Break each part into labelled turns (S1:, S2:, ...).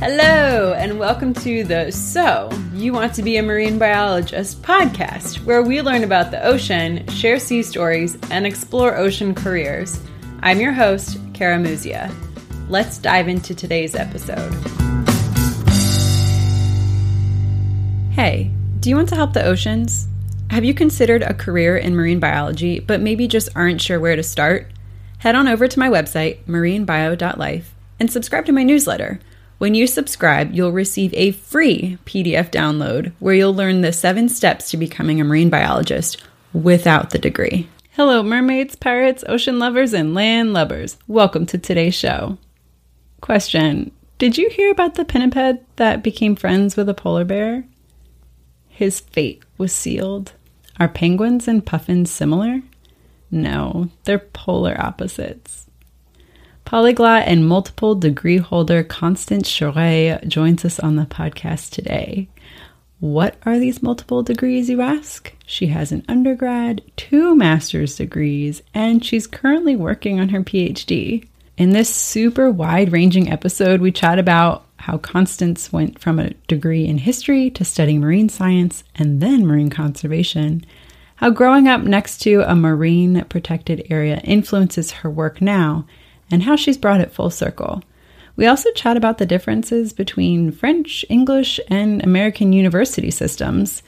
S1: Hello, and welcome to the So You Want to Be a Marine Biologist podcast, where we learn about the ocean, share sea stories, and explore ocean careers. I'm your host, Kara Muzia. Let's dive into today's episode. Hey, do you want to help the oceans? Have you considered a career in marine biology, but maybe just aren't sure where to start? Head on over to my website, marinebio.life, and subscribe to my newsletter. When you subscribe, you'll receive a free PDF download where you'll learn the seven steps to becoming a marine biologist without the degree. Hello, mermaids, pirates, ocean lovers, and land lubbers. Welcome to today's show. Question Did you hear about the pinniped that became friends with a polar bear? His fate was sealed. Are penguins and puffins similar? No, they're polar opposites. Polyglot and multiple degree holder Constance Charret joins us on the podcast today. What are these multiple degrees, you ask? She has an undergrad, two master's degrees, and she's currently working on her PhD. In this super wide ranging episode, we chat about how Constance went from a degree in history to studying marine science and then marine conservation, how growing up next to a marine protected area influences her work now, and how she's brought it full circle. We also chat about the differences between French, English, and American university systems.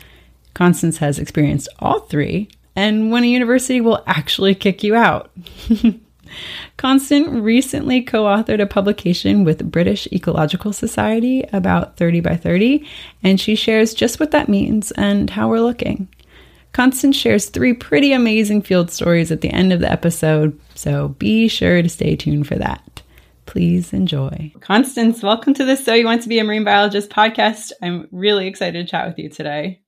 S1: Constance has experienced all three, and when a university will actually kick you out. Constance recently co authored a publication with British Ecological Society about 30 by 30, and she shares just what that means and how we're looking. Constance shares three pretty amazing field stories at the end of the episode, so be sure to stay tuned for that. Please enjoy. Constance, welcome to the So You Want to Be a Marine Biologist podcast. I'm really excited to chat with you today.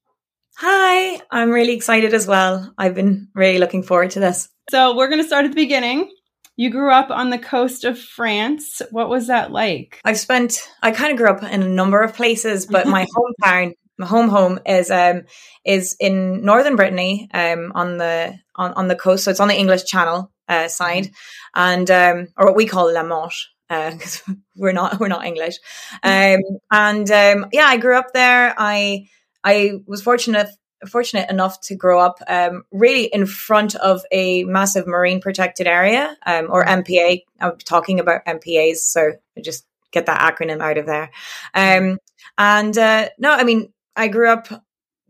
S2: Hi, I'm really excited as well. I've been really looking forward to this.
S1: So, we're going to start at the beginning. You grew up on the coast of France. What was that like?
S2: I've spent, I kind of grew up in a number of places, but my hometown my home home is um is in northern Brittany um on the on, on the coast. So it's on the English Channel uh, side. And um or what we call La Manche because uh, we're not we're not English. Um and um yeah I grew up there. I I was fortunate fortunate enough to grow up um, really in front of a massive marine protected area um, or MPA. I'm talking about MPAs, so just get that acronym out of there. Um, and uh, no, I mean I grew up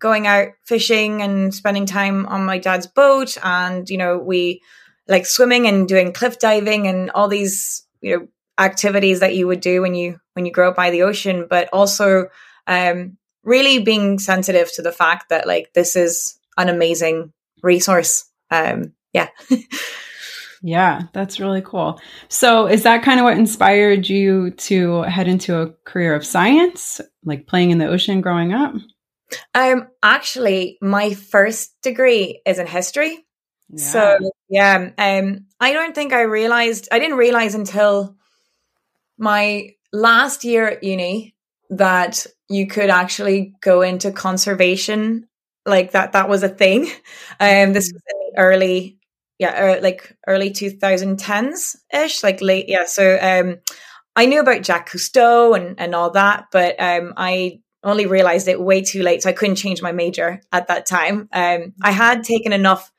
S2: going out fishing and spending time on my dad's boat and you know we like swimming and doing cliff diving and all these you know activities that you would do when you when you grow up by the ocean but also um really being sensitive to the fact that like this is an amazing resource. Um yeah
S1: yeah that's really cool so is that kind of what inspired you to head into a career of science like playing in the ocean growing up?
S2: Um, actually, my first degree is in history. Yeah. So yeah, um, I don't think I realized. I didn't realize until my last year at uni that you could actually go into conservation like that that was a thing um this was in the early yeah uh, like early 2010s ish like late yeah so um I knew about Jacques Cousteau and, and all that, but um, I only realized it way too late. So I couldn't change my major at that time. Um, I had taken enough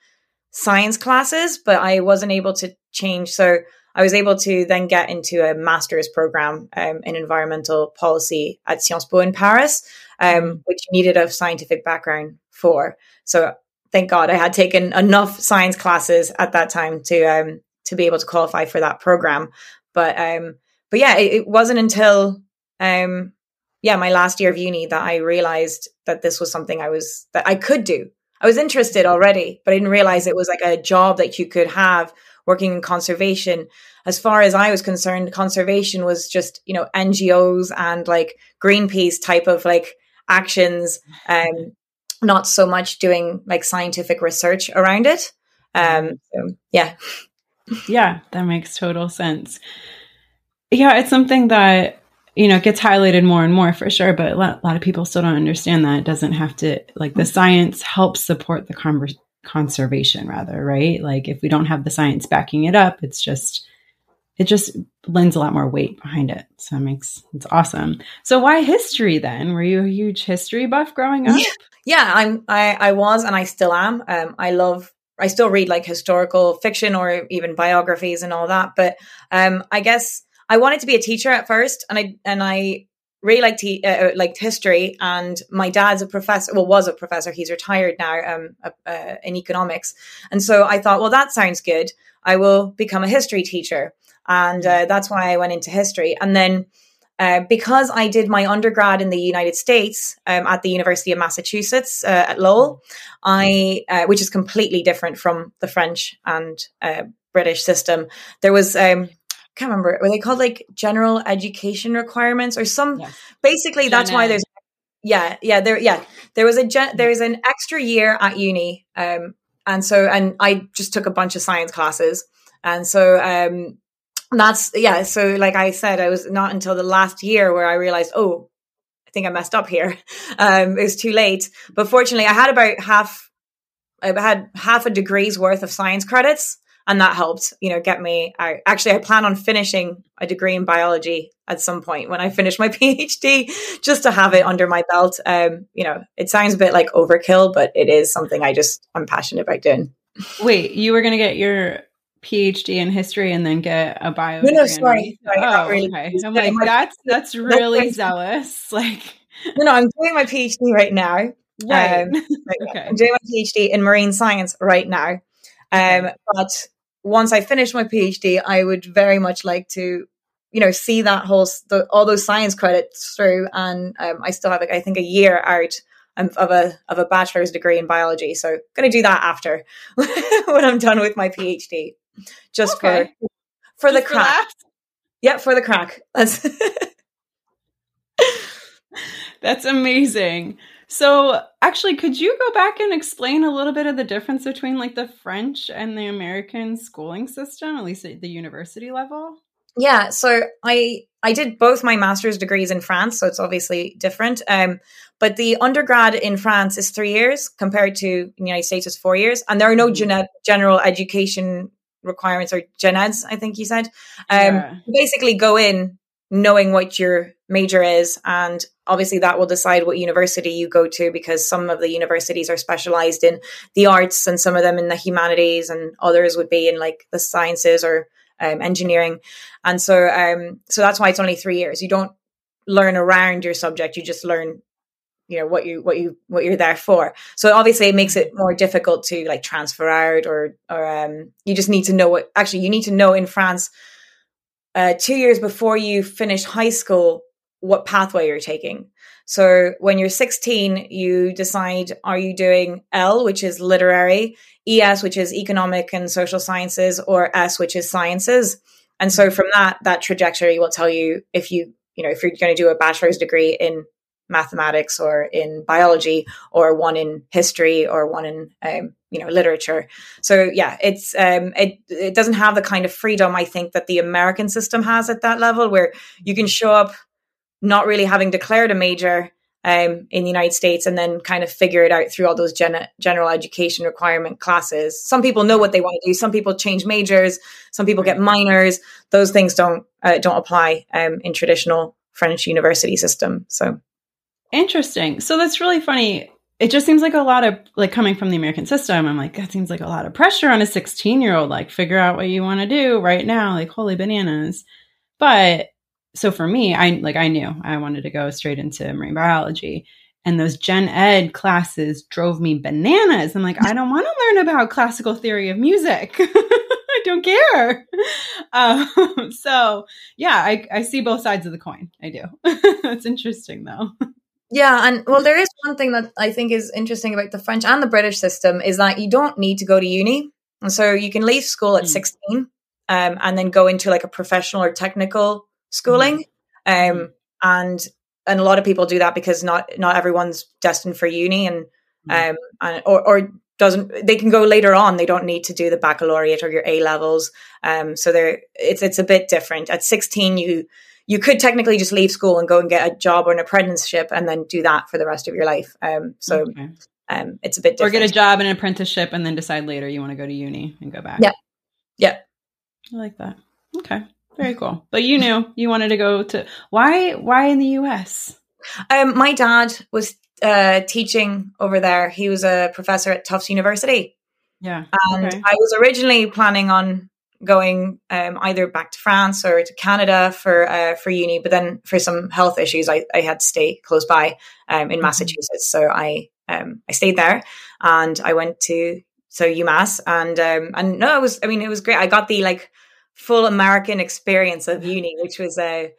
S2: science classes, but I wasn't able to change. So I was able to then get into a master's program um, in environmental policy at Sciences Po in Paris, um, mm-hmm. which needed a scientific background for. So thank God I had taken enough science classes at that time to um, to be able to qualify for that program. But um, but yeah, it, it wasn't until um, yeah, my last year of uni that I realized that this was something I was that I could do. I was interested already, but I didn't realize it was like a job that you could have working in conservation. As far as I was concerned, conservation was just, you know, NGOs and like Greenpeace type of like actions, um, not so much doing like scientific research around it. Um, so, yeah.
S1: Yeah, that makes total sense yeah, it's something that you know gets highlighted more and more for sure. But a lot, of people still don't understand that it doesn't have to like the science helps support the conversation conservation rather right like if we don't have the science backing it up it's just it just lends a lot more weight behind it. So it makes it's awesome. So why history then? Were you a huge history buff growing up?
S2: Yeah, yeah I'm I, I was and I still am. Um, I love I still read like historical fiction or even biographies and all that. But um, I guess I wanted to be a teacher at first, and I and I really liked te- uh, uh liked history. And my dad's a professor. Well, was a professor. He's retired now um, uh, uh, in economics. And so I thought, well, that sounds good. I will become a history teacher and uh, that's why I went into history. And then uh, because I did my undergrad in the United States um, at the University of Massachusetts uh, at Lowell, I uh, which is completely different from the French and uh, British system. There was um, can't remember were they called like general education requirements or some yes. basically Gen that's why there's yeah yeah there yeah there was a gen, there's an extra year at uni um and so and I just took a bunch of science classes and so um that's yeah so like i said i was not until the last year where i realized oh i think i messed up here. Um it was too late. But fortunately i had about half i had half a degree's worth of science credits and that helped you know get me I, actually i plan on finishing a degree in biology at some point when i finish my phd just to have it under my belt. Um you know it sounds a bit like overkill but it is something i just i'm passionate about doing.
S1: Wait you were going to get your PhD in history and then get a bio.
S2: No, no, sorry. sorry
S1: oh, really okay. I'm like, that's that's really zealous. Like,
S2: no, no, I'm doing my PhD right now. Right. Um, okay. I'm doing my PhD in marine science right now. Um, but once I finish my PhD, I would very much like to, you know, see that whole the, all those science credits through, and um, I still have, like, I think, a year out of a of a bachelor's degree in biology. So, going to do that after when I'm done with my PhD just okay. for for just the crack. For yeah, for the crack. That's
S1: That's amazing. So, actually, could you go back and explain a little bit of the difference between like the French and the American schooling system, at least at the university level?
S2: Yeah, so I I did both my master's degrees in France, so it's obviously different. Um, but the undergrad in France is three years compared to in the United States is four years, and there are no mm-hmm. gen- general education requirements or gen eds, I think you said. Um, yeah. Basically, go in knowing what your major is, and obviously that will decide what university you go to because some of the universities are specialized in the arts and some of them in the humanities, and others would be in like the sciences or um, engineering. And so, um, so that's why it's only three years. You don't learn around your subject; you just learn you know what you what you what you're there for. So obviously it makes it more difficult to like transfer out or or um you just need to know what actually you need to know in france uh two years before you finish high school what pathway you're taking. So when you're 16 you decide are you doing l which is literary es which is economic and social sciences or s which is sciences? And so from that that trajectory will tell you if you you know if you're going to do a bachelor's degree in mathematics or in biology or one in history or one in um, you know literature so yeah it's um, it it doesn't have the kind of freedom i think that the american system has at that level where you can show up not really having declared a major um, in the United States and then kind of figure it out through all those gen- general education requirement classes. Some people know what they want to do. Some people change majors. Some people get minors. Those things don't uh, don't apply um, in traditional French university system. So
S1: Interesting. So that's really funny. It just seems like a lot of like coming from the American system. I'm like, that seems like a lot of pressure on a 16 year old. Like, figure out what you want to do right now. Like, holy bananas. But so for me, I like I knew I wanted to go straight into marine biology. And those gen ed classes drove me bananas. I'm like, I don't want to learn about classical theory of music. I don't care. Um, so yeah, I, I see both sides of the coin. I do. That's interesting though.
S2: Yeah, and well, there is one thing that I think is interesting about the French and the British system is that you don't need to go to uni, and so you can leave school at mm. sixteen, um, and then go into like a professional or technical schooling, mm. um, and and a lot of people do that because not not everyone's destined for uni, and um, and or, or doesn't they can go later on. They don't need to do the baccalaureate or your a levels. Um so they're it's it's a bit different. At 16 you you could technically just leave school and go and get a job or an apprenticeship and then do that for the rest of your life. Um, so okay. um, it's a bit different.
S1: Or get a job and an apprenticeship and then decide later you want to go to uni and go back.
S2: Yeah. Yeah.
S1: I like that. Okay. Very cool. But you knew you wanted to go to why why in the US?
S2: Um, my dad was uh, teaching over there. He was a professor at Tufts University.
S1: Yeah.
S2: And okay. I was originally planning on going um, either back to France or to Canada for uh, for uni, but then for some health issues, I, I had to stay close by um, in mm-hmm. Massachusetts. So I um, I stayed there, and I went to so UMass, and um, and no, it was I mean it was great. I got the like full American experience of uni, which was a uh,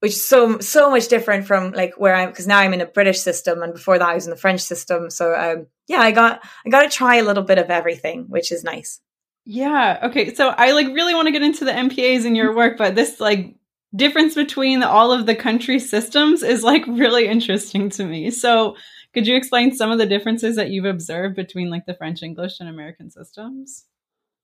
S2: which is so so much different from like where I'm because now I'm in a British system and before that I was in the French system. So um, yeah, I got I got to try a little bit of everything, which is nice.
S1: Yeah. Okay. So I like really want to get into the MPAs in your work, but this like difference between all of the country systems is like really interesting to me. So could you explain some of the differences that you've observed between like the French English and American systems?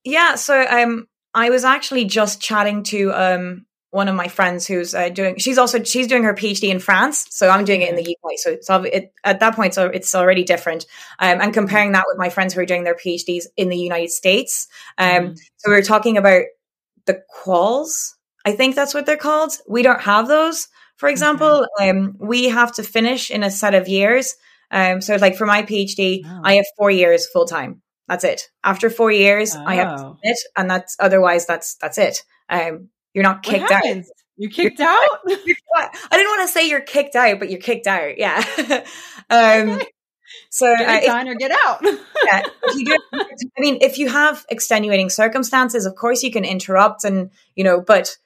S2: Yeah. So um, I was actually just chatting to um one of my friends who's uh, doing she's also she's doing her phd in france so i'm doing it in the uk so, so it, at that point so it's already different um, and comparing that with my friends who are doing their phds in the united states um, mm. so we are talking about the quals i think that's what they're called we don't have those for example okay. um, we have to finish in a set of years um, so like for my phd oh. i have four years full time that's it after four years oh. i have to submit oh. and that's otherwise that's that's it um, you're not kicked out.
S1: You kicked you're, out?
S2: I didn't want to say you're kicked out, but you're kicked out. Yeah. um, so
S1: get uh, or get out. yeah,
S2: do, I mean, if you have extenuating circumstances, of course you can interrupt, and you know, but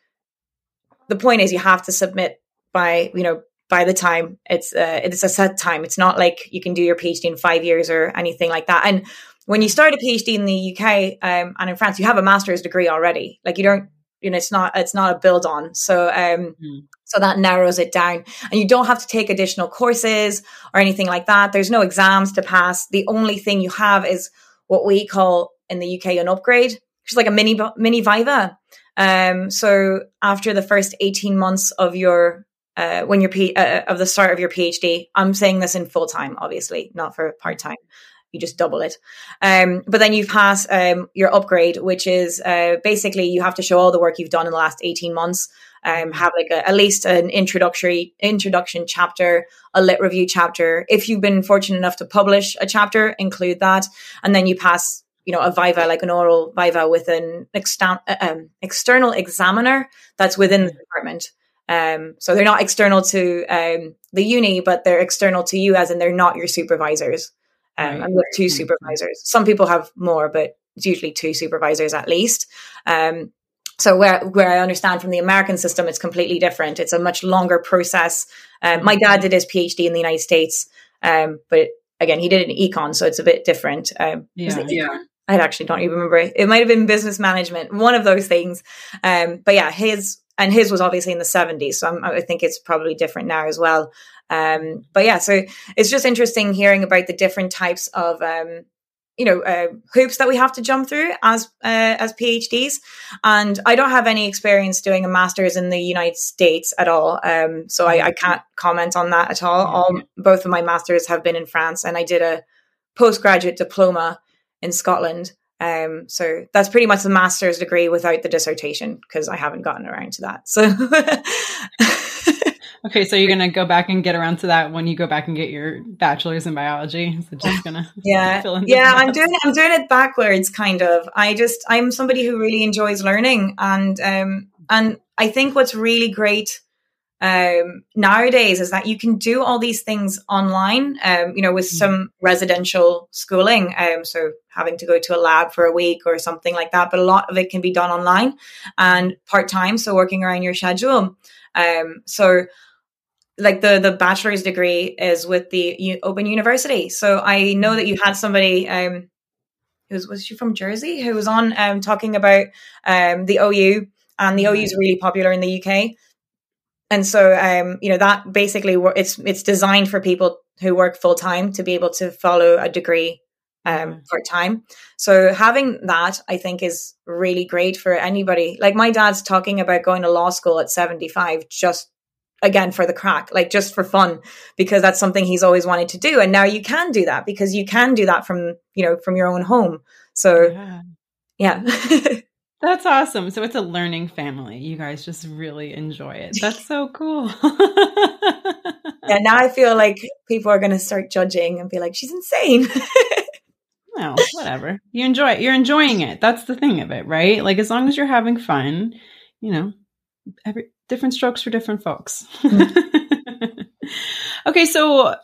S2: the point is you have to submit by you know by the time it's uh, it's a set time. It's not like you can do your PhD in five years or anything like that. And when you start a PhD in the UK um, and in France, you have a master's degree already. Like you don't you know it's not it's not a build on. So um mm. so that narrows it down. And you don't have to take additional courses or anything like that. There's no exams to pass. The only thing you have is what we call in the UK an upgrade. Which is like a mini mini viva. Um so after the first 18 months of your uh, when you're P- uh, of the start of your PhD, I'm saying this in full time, obviously, not for part time you just double it. Um, but then you pass um, your upgrade, which is uh, basically you have to show all the work you've done in the last 18 months. Um, have like a, at least an introductory introduction chapter, a lit review chapter. If you've been fortunate enough to publish a chapter, include that, and then you pass, you know, a viva like an oral viva with an uh, um, external examiner that's within the department. Um, so they're not external to um, the uni, but they're external to you, as in they're not your supervisors um, right. and with two supervisors. Some people have more, but it's usually two supervisors at least. Um, so where where I understand from the American system, it's completely different. It's a much longer process. Um, my dad did his PhD in the United States, um, but again, he did an econ, so it's a bit different. Um,
S1: yeah, yeah.
S2: I actually don't even remember. It might have been business management, one of those things. Um, but yeah, his and his was obviously in the 70s, so I'm, i think it's probably different now as well. Um, but yeah, so it's just interesting hearing about the different types of um, you know uh, hoops that we have to jump through as uh, as PhDs. And I don't have any experience doing a master's in the United States at all, um, so I, I, can't comment on that at all. All both of my masters have been in France, and I did a postgraduate diploma in Scotland. Um, so that's pretty much the master's degree without the dissertation because I haven't gotten around to that. So
S1: Okay, so you're gonna go back and get around to that when you go back and get your bachelor's in biology. So just gonna
S2: yeah yeah I'm doing it, I'm doing it backwards kind of. I just I'm somebody who really enjoys learning and um and I think what's really great um nowadays is that you can do all these things online um you know with mm-hmm. some residential schooling um so having to go to a lab for a week or something like that but a lot of it can be done online and part time so working around your schedule um so like the the bachelor's degree is with the U- Open University. So I know that you had somebody um who's was she from Jersey who was on um talking about um the OU and the OU is really popular in the UK. And so um you know that basically it's it's designed for people who work full time to be able to follow a degree um, part time. So having that, I think, is really great for anybody. Like my dad's talking about going to law school at 75 just again for the crack, like just for fun, because that's something he's always wanted to do. And now you can do that because you can do that from, you know, from your own home. So yeah. yeah.
S1: That's awesome. So it's a learning family. You guys just really enjoy it. That's so cool.
S2: yeah, now I feel like people are going to start judging and be like, she's insane.
S1: no, whatever. You enjoy it. You're enjoying it. That's the thing of it, right? Like as long as you're having fun, you know, every different strokes for different folks. Mm-hmm. okay, so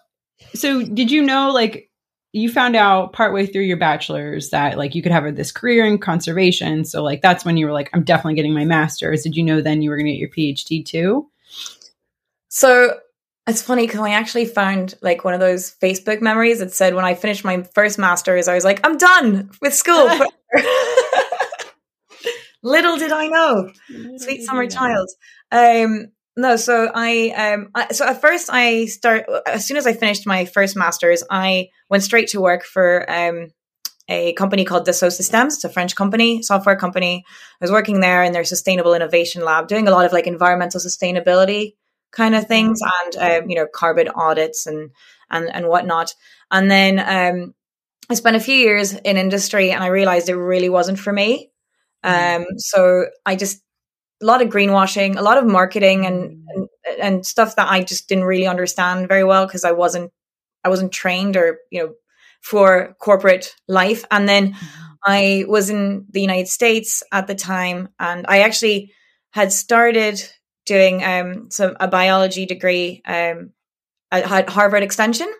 S1: so did you know like you found out partway through your bachelor's that like you could have this career in conservation. So like that's when you were like, I'm definitely getting my master's. Did you know then you were going to get your PhD too?
S2: So it's funny because I actually found like one of those Facebook memories that said when I finished my first master's, I was like, I'm done with school. Little did I know, sweet summer child. Um, no, so I um I, so at first I start as soon as I finished my first masters, I went straight to work for um a company called Dassault Systems. It's a French company, software company. I was working there in their sustainable innovation lab, doing a lot of like environmental sustainability kind of things, mm-hmm. and um, you know carbon audits and and and whatnot. And then um, I spent a few years in industry, and I realized it really wasn't for me. Mm-hmm. Um, so I just a lot of greenwashing, a lot of marketing and, and, and stuff that I just didn't really understand very well because I wasn't I wasn't trained or you know for corporate life. And then mm-hmm. I was in the United States at the time, and I actually had started doing um some a biology degree um at Harvard Extension.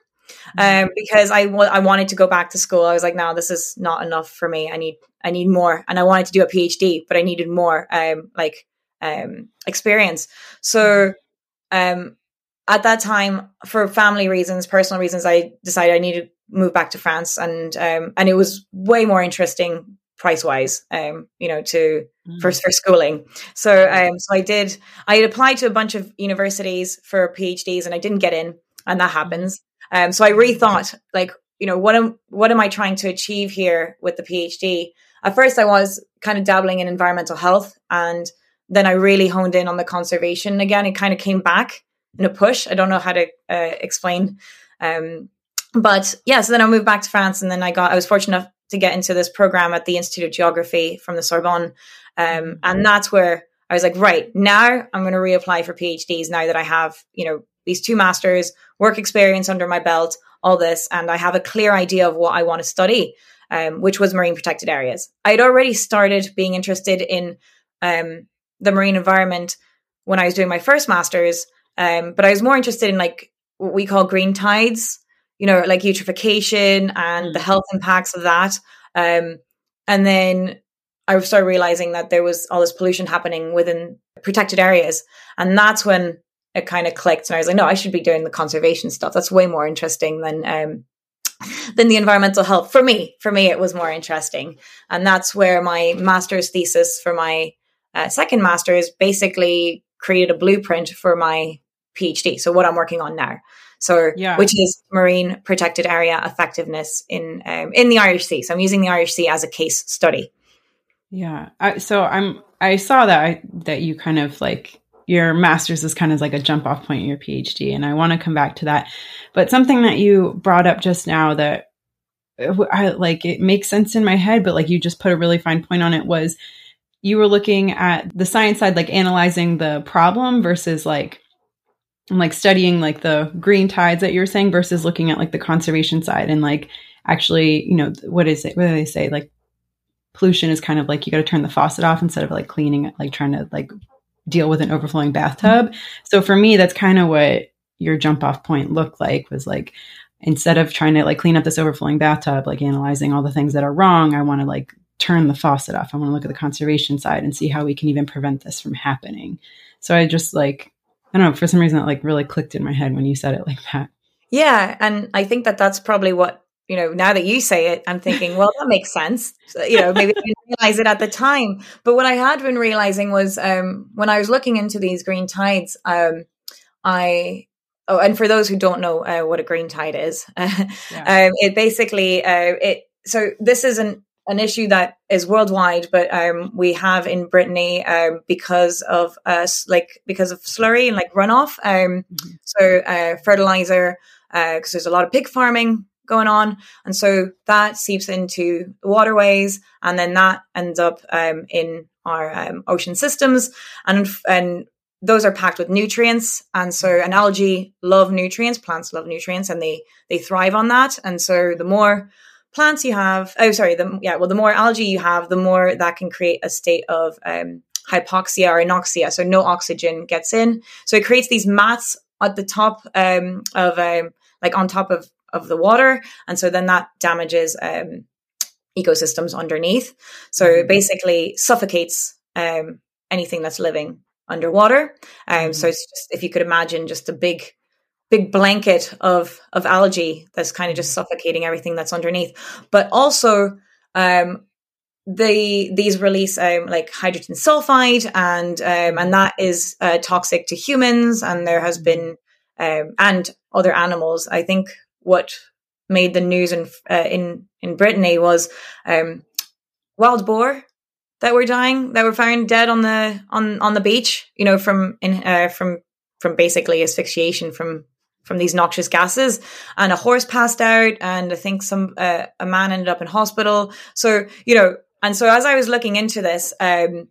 S2: Mm-hmm. Um, because I, w- I wanted to go back to school. I was like, no, this is not enough for me. I need I need more, and I wanted to do a PhD, but I needed more. Um, like um, experience. So um, at that time, for family reasons, personal reasons, I decided I needed to move back to France, and um, and it was way more interesting price wise, um, you know, to mm. for for schooling. So um, so I did. I had applied to a bunch of universities for PhDs, and I didn't get in, and that happens. Um, so I rethought, like, you know, what am what am I trying to achieve here with the PhD? At first, I was kind of dabbling in environmental health and then I really honed in on the conservation again. It kind of came back in a push. I don't know how to uh, explain. Um, but yeah, so then I moved back to France and then I got, I was fortunate enough to get into this program at the Institute of Geography from the Sorbonne. Um, and that's where I was like, right now I'm going to reapply for PhDs now that I have, you know, these two masters, work experience under my belt, all this, and I have a clear idea of what I want to study, um, which was marine protected areas. I had already started being interested in um, the marine environment when I was doing my first master's. Um, but I was more interested in like what we call green tides, you know, like eutrophication and mm. the health impacts of that. Um, and then I started realizing that there was all this pollution happening within protected areas. And that's when it kind of clicked. And I was like, no, I should be doing the conservation stuff. That's way more interesting than, um, than the environmental health. For me, for me, it was more interesting. And that's where my master's thesis for my uh, second master's basically created a blueprint for my PhD. So what I'm working on now. So, yeah. which is marine protected area effectiveness in um, in the Irish Sea. So I'm using the Irish Sea as a case study.
S1: Yeah. I, so I'm I saw that I, that you kind of like your master's is kind of like a jump off point in your PhD, and I want to come back to that. But something that you brought up just now that uh, I like it makes sense in my head, but like you just put a really fine point on it was you were looking at the science side, like analyzing the problem versus like like studying like the green tides that you're saying versus looking at like the conservation side and like actually, you know, what is it? What do they say? Like pollution is kind of like you got to turn the faucet off instead of like cleaning it, like trying to like deal with an overflowing bathtub. So for me, that's kind of what your jump off point looked like was like instead of trying to like clean up this overflowing bathtub, like analyzing all the things that are wrong, I want to like turn the faucet off. I want to look at the conservation side and see how we can even prevent this from happening. So I just like, I don't know, for some reason that like really clicked in my head when you said it like that.
S2: Yeah. And I think that that's probably what, you know, now that you say it, I'm thinking, well, that makes sense. So, you know, maybe I didn't realize it at the time. But what I had been realizing was um, when I was looking into these green tides, um, I Oh, and for those who don't know uh, what a green tide is, yeah. um, it basically uh, it. So this is an issue that is worldwide, but um, we have in Brittany um, because of us, like because of slurry and like runoff. Um, mm-hmm. So uh, fertilizer, because uh, there's a lot of pig farming going on, and so that seeps into the waterways, and then that ends up um, in our um, ocean systems, and and those are packed with nutrients, and so an algae love nutrients, plants love nutrients, and they they thrive on that, and so the more plants you have, oh sorry, the yeah, well the more algae you have, the more that can create a state of um, hypoxia or anoxia, so no oxygen gets in, so it creates these mats at the top um, of um, like on top of of the water, and so then that damages um, ecosystems underneath. So mm-hmm. basically suffocates um, anything that's living underwater. Um, mm-hmm. So it's just if you could imagine just a big big blanket of of algae that's kind of just mm-hmm. suffocating everything that's underneath. But also um, the these release um, like hydrogen sulfide and um, and that is uh, toxic to humans and there has been um, and other animals. I think what made the news in uh, in in Brittany was um, wild boar that were dying that were found dead on the on on the beach. You know from in uh, from from basically asphyxiation from from these noxious gases and a horse passed out and i think some uh, a man ended up in hospital so you know and so as I was looking into this, um,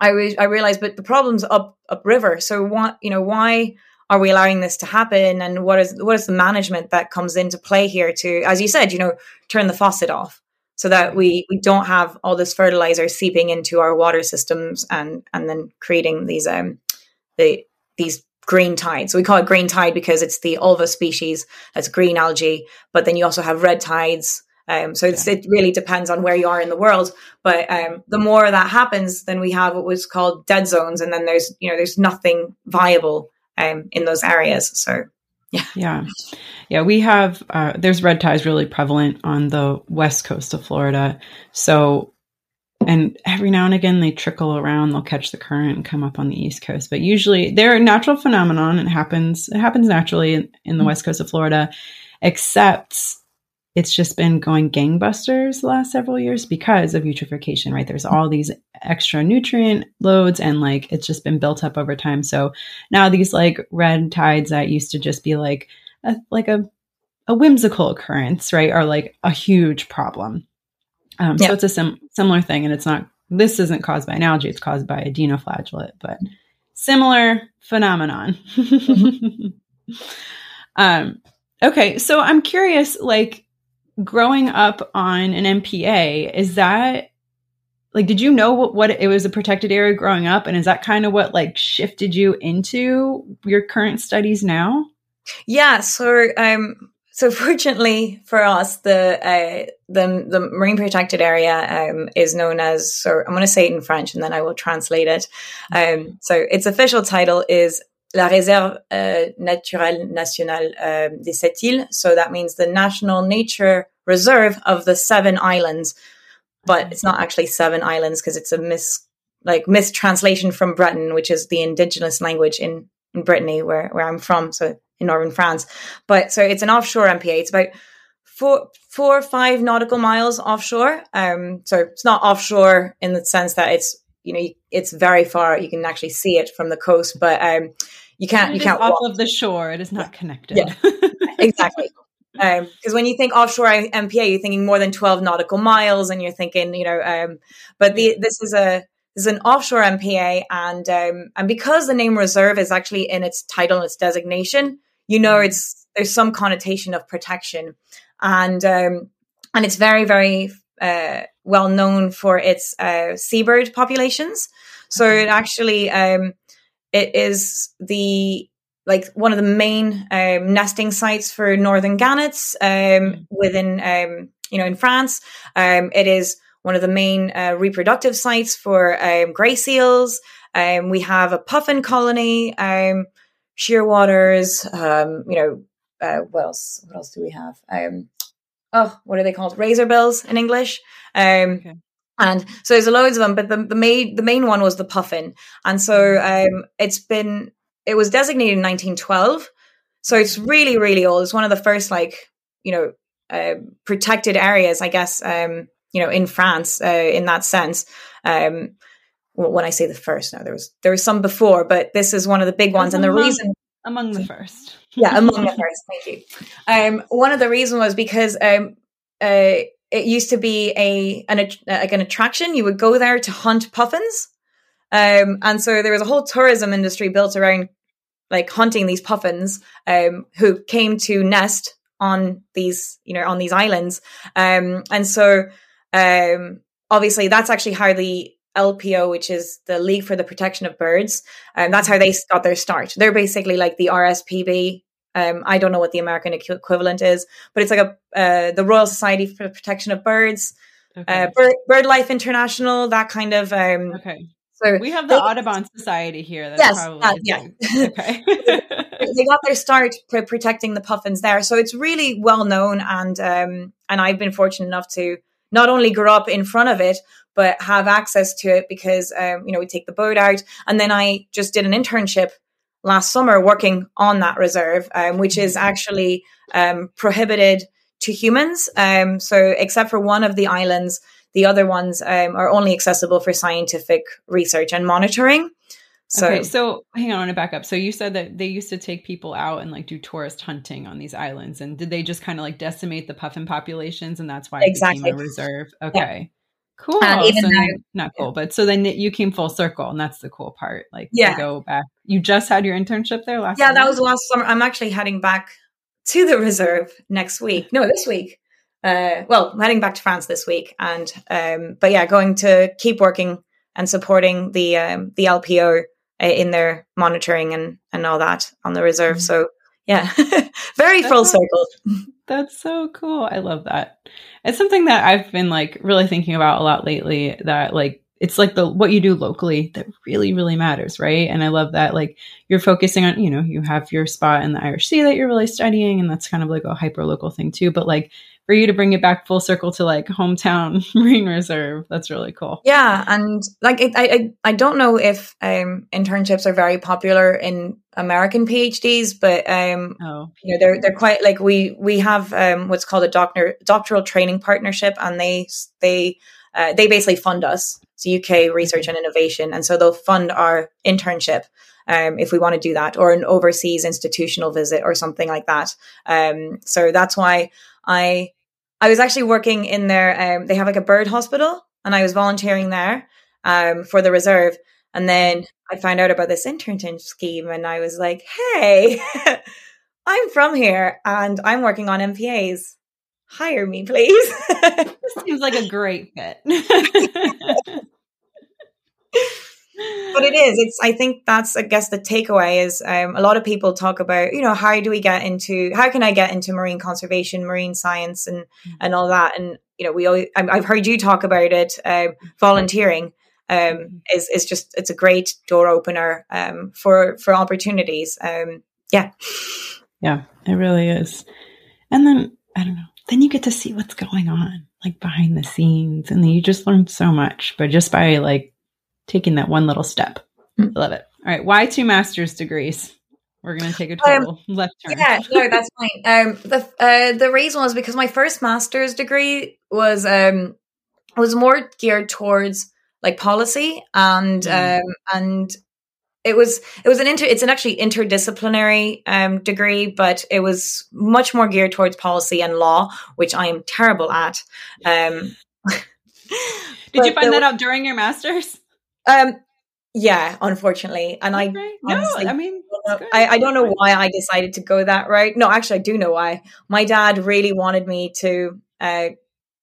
S2: I, re- I realized, but the problem's up upriver. So what, you know, why are we allowing this to happen? And what is, what is the management that comes into play here to, as you said, you know, turn the faucet off so that we, we don't have all this fertilizer seeping into our water systems and, and then creating these, um, the, these green tide. So we call it green tide because it's the ulva species that's green algae, but then you also have red tides um, so yeah. it really depends on where you are in the world. But um, the more that happens, then we have what was called dead zones, and then there's you know there's nothing viable um, in those areas. So yeah,
S1: yeah, yeah. We have uh, there's red tides really prevalent on the west coast of Florida. So and every now and again they trickle around they'll catch the current and come up on the east coast but usually they're a natural phenomenon it happens it happens naturally in, in the mm-hmm. west coast of florida except it's just been going gangbusters the last several years because of eutrophication, right? There's all these extra nutrient loads and like it's just been built up over time. So now these like red tides that used to just be like a, like a, a whimsical occurrence, right, are like a huge problem. Um. So it's a sim- similar thing, and it's not. This isn't caused by an algae; it's caused by a dinoflagellate, but similar phenomenon. Um, okay, so I'm curious, like growing up on an MPA, is that like did you know what, what it was a protected area growing up and is that kind of what like shifted you into your current studies now?
S2: Yeah, so um so fortunately for us, the uh, the the marine protected area um, is known as. So I'm going to say it in French, and then I will translate it. Um, so its official title is la réserve uh, naturelle nationale uh, des Sept Îles. So that means the national nature reserve of the seven islands. But it's not actually seven islands because it's a mis like mistranslation from Breton, which is the indigenous language in, in Brittany, where, where I'm from, so in northern France. But so it's an offshore MPA. It's about four four or five nautical miles offshore. Um, so it's not offshore in the sense that it's you know it's very far. You can actually see it from the coast, but um, you can't. You can't
S1: off walk. of the shore. It is not connected.
S2: Yeah, exactly. Because um, when you think offshore MPA, you're thinking more than 12 nautical miles, and you're thinking, you know, um, but the, this is a this is an offshore MPA, and um, and because the name reserve is actually in its title and its designation, you know, it's there's some connotation of protection, and um, and it's very very uh, well known for its uh, seabird populations. So it actually um, it is the like one of the main um, nesting sites for northern gannets um, mm. within um, you know in France. Um, it is one of the main uh, reproductive sites for um, grey seals. Um, we have a puffin colony, shearwaters. you know uh, what else? What else do we have? oh, what are they called? Razor bills in English. Okay. And so there's loads of them, but the, the main the main one was the puffin, and so mm. um, it's been it was designated in 1912, so it's really really old. It's one of the first like you know uh, protected areas, I guess. Um, you know, in France, uh, in that sense. Um, well, when I say the first, now there was there was some before, but this is one of the big ones, and the reason
S1: among the first.
S2: yeah, among the first. Thank you. Um, one of the reasons was because um, uh, it used to be a an like an attraction. You would go there to hunt puffins, um, and so there was a whole tourism industry built around like hunting these puffins um, who came to nest on these you know on these islands, um, and so um, obviously that's actually how the LPO, which is the League for the Protection of Birds, and um, that's how they got their start. They're basically like the RSPB. Um, I don't know what the American equivalent is, but it's like a uh, the Royal Society for the Protection of Birds, okay. uh, Bird, BirdLife International, that kind of. Um,
S1: okay. So we have the they, Audubon Society here.
S2: That's yes, probably uh, yeah. Okay. they got their start protecting the puffins there, so it's really well known, and um, and I've been fortunate enough to not only grow up in front of it, but have access to it because, um, you know, we take the boat out. And then I just did an internship last summer working on that reserve, um, which is mm-hmm. actually um, prohibited to humans. Um, so, except for one of the islands, the other ones um, are only accessible for scientific research and monitoring.
S1: So, okay, so hang on, I want to back up. So you said that they used to take people out and like do tourist hunting on these islands, and did they just kind of like decimate the puffin populations, and that's why exactly a reserve? Okay, yeah. Cool. And even so now, not cool, but so then you came full circle, and that's the cool part. Like, yeah, go back. You just had your internship there last.
S2: Yeah, summer? that was last summer. I'm actually heading back to the reserve next week. No, this week. Uh, well, I'm heading back to France this week, and um, but yeah, going to keep working and supporting the um, the LPO uh, in their monitoring and and all that on the reserve. Mm-hmm. So yeah, very full circle.
S1: That's so cool. I love that. It's something that I've been like really thinking about a lot lately. That like it's like the what you do locally that really really matters right and i love that like you're focusing on you know you have your spot in the irish sea that you're really studying and that's kind of like a hyper local thing too but like for you to bring it back full circle to like hometown marine reserve that's really cool
S2: yeah and like I, I i don't know if um internships are very popular in american phds but um oh. you know they're they're quite like we we have um what's called a doctor doctoral training partnership and they they uh, they basically fund us so uk research and innovation and so they'll fund our internship um, if we want to do that, or an overseas institutional visit or something like that. Um, so that's why I I was actually working in their, um, they have like a bird hospital and I was volunteering there um, for the reserve. And then I found out about this internship scheme and I was like, hey, I'm from here and I'm working on MPAs. Hire me, please.
S1: this seems like a great fit.
S2: but it is it's i think that's i guess the takeaway is um, a lot of people talk about you know how do we get into how can i get into marine conservation marine science and mm-hmm. and all that and you know we always i've heard you talk about it uh, volunteering um, mm-hmm. is is just it's a great door opener um, for for opportunities um, yeah
S1: yeah it really is and then i don't know then you get to see what's going on like behind the scenes and then you just learn so much but just by like taking that one little step. Mm. I love it. All right, why two master's degrees? We're going to take a um, total um, left turn.
S2: Yeah, no, that's fine. Um, the uh, the reason was because my first master's degree was um was more geared towards like policy and mm. um and it was it was an inter it's an actually interdisciplinary um degree but it was much more geared towards policy and law which i am terrible at um
S1: did you find that out during your masters
S2: um, yeah, unfortunately, and I
S1: no, I mean,
S2: I, I don't know why I decided to go that route. No, actually, I do know why. My dad really wanted me to uh,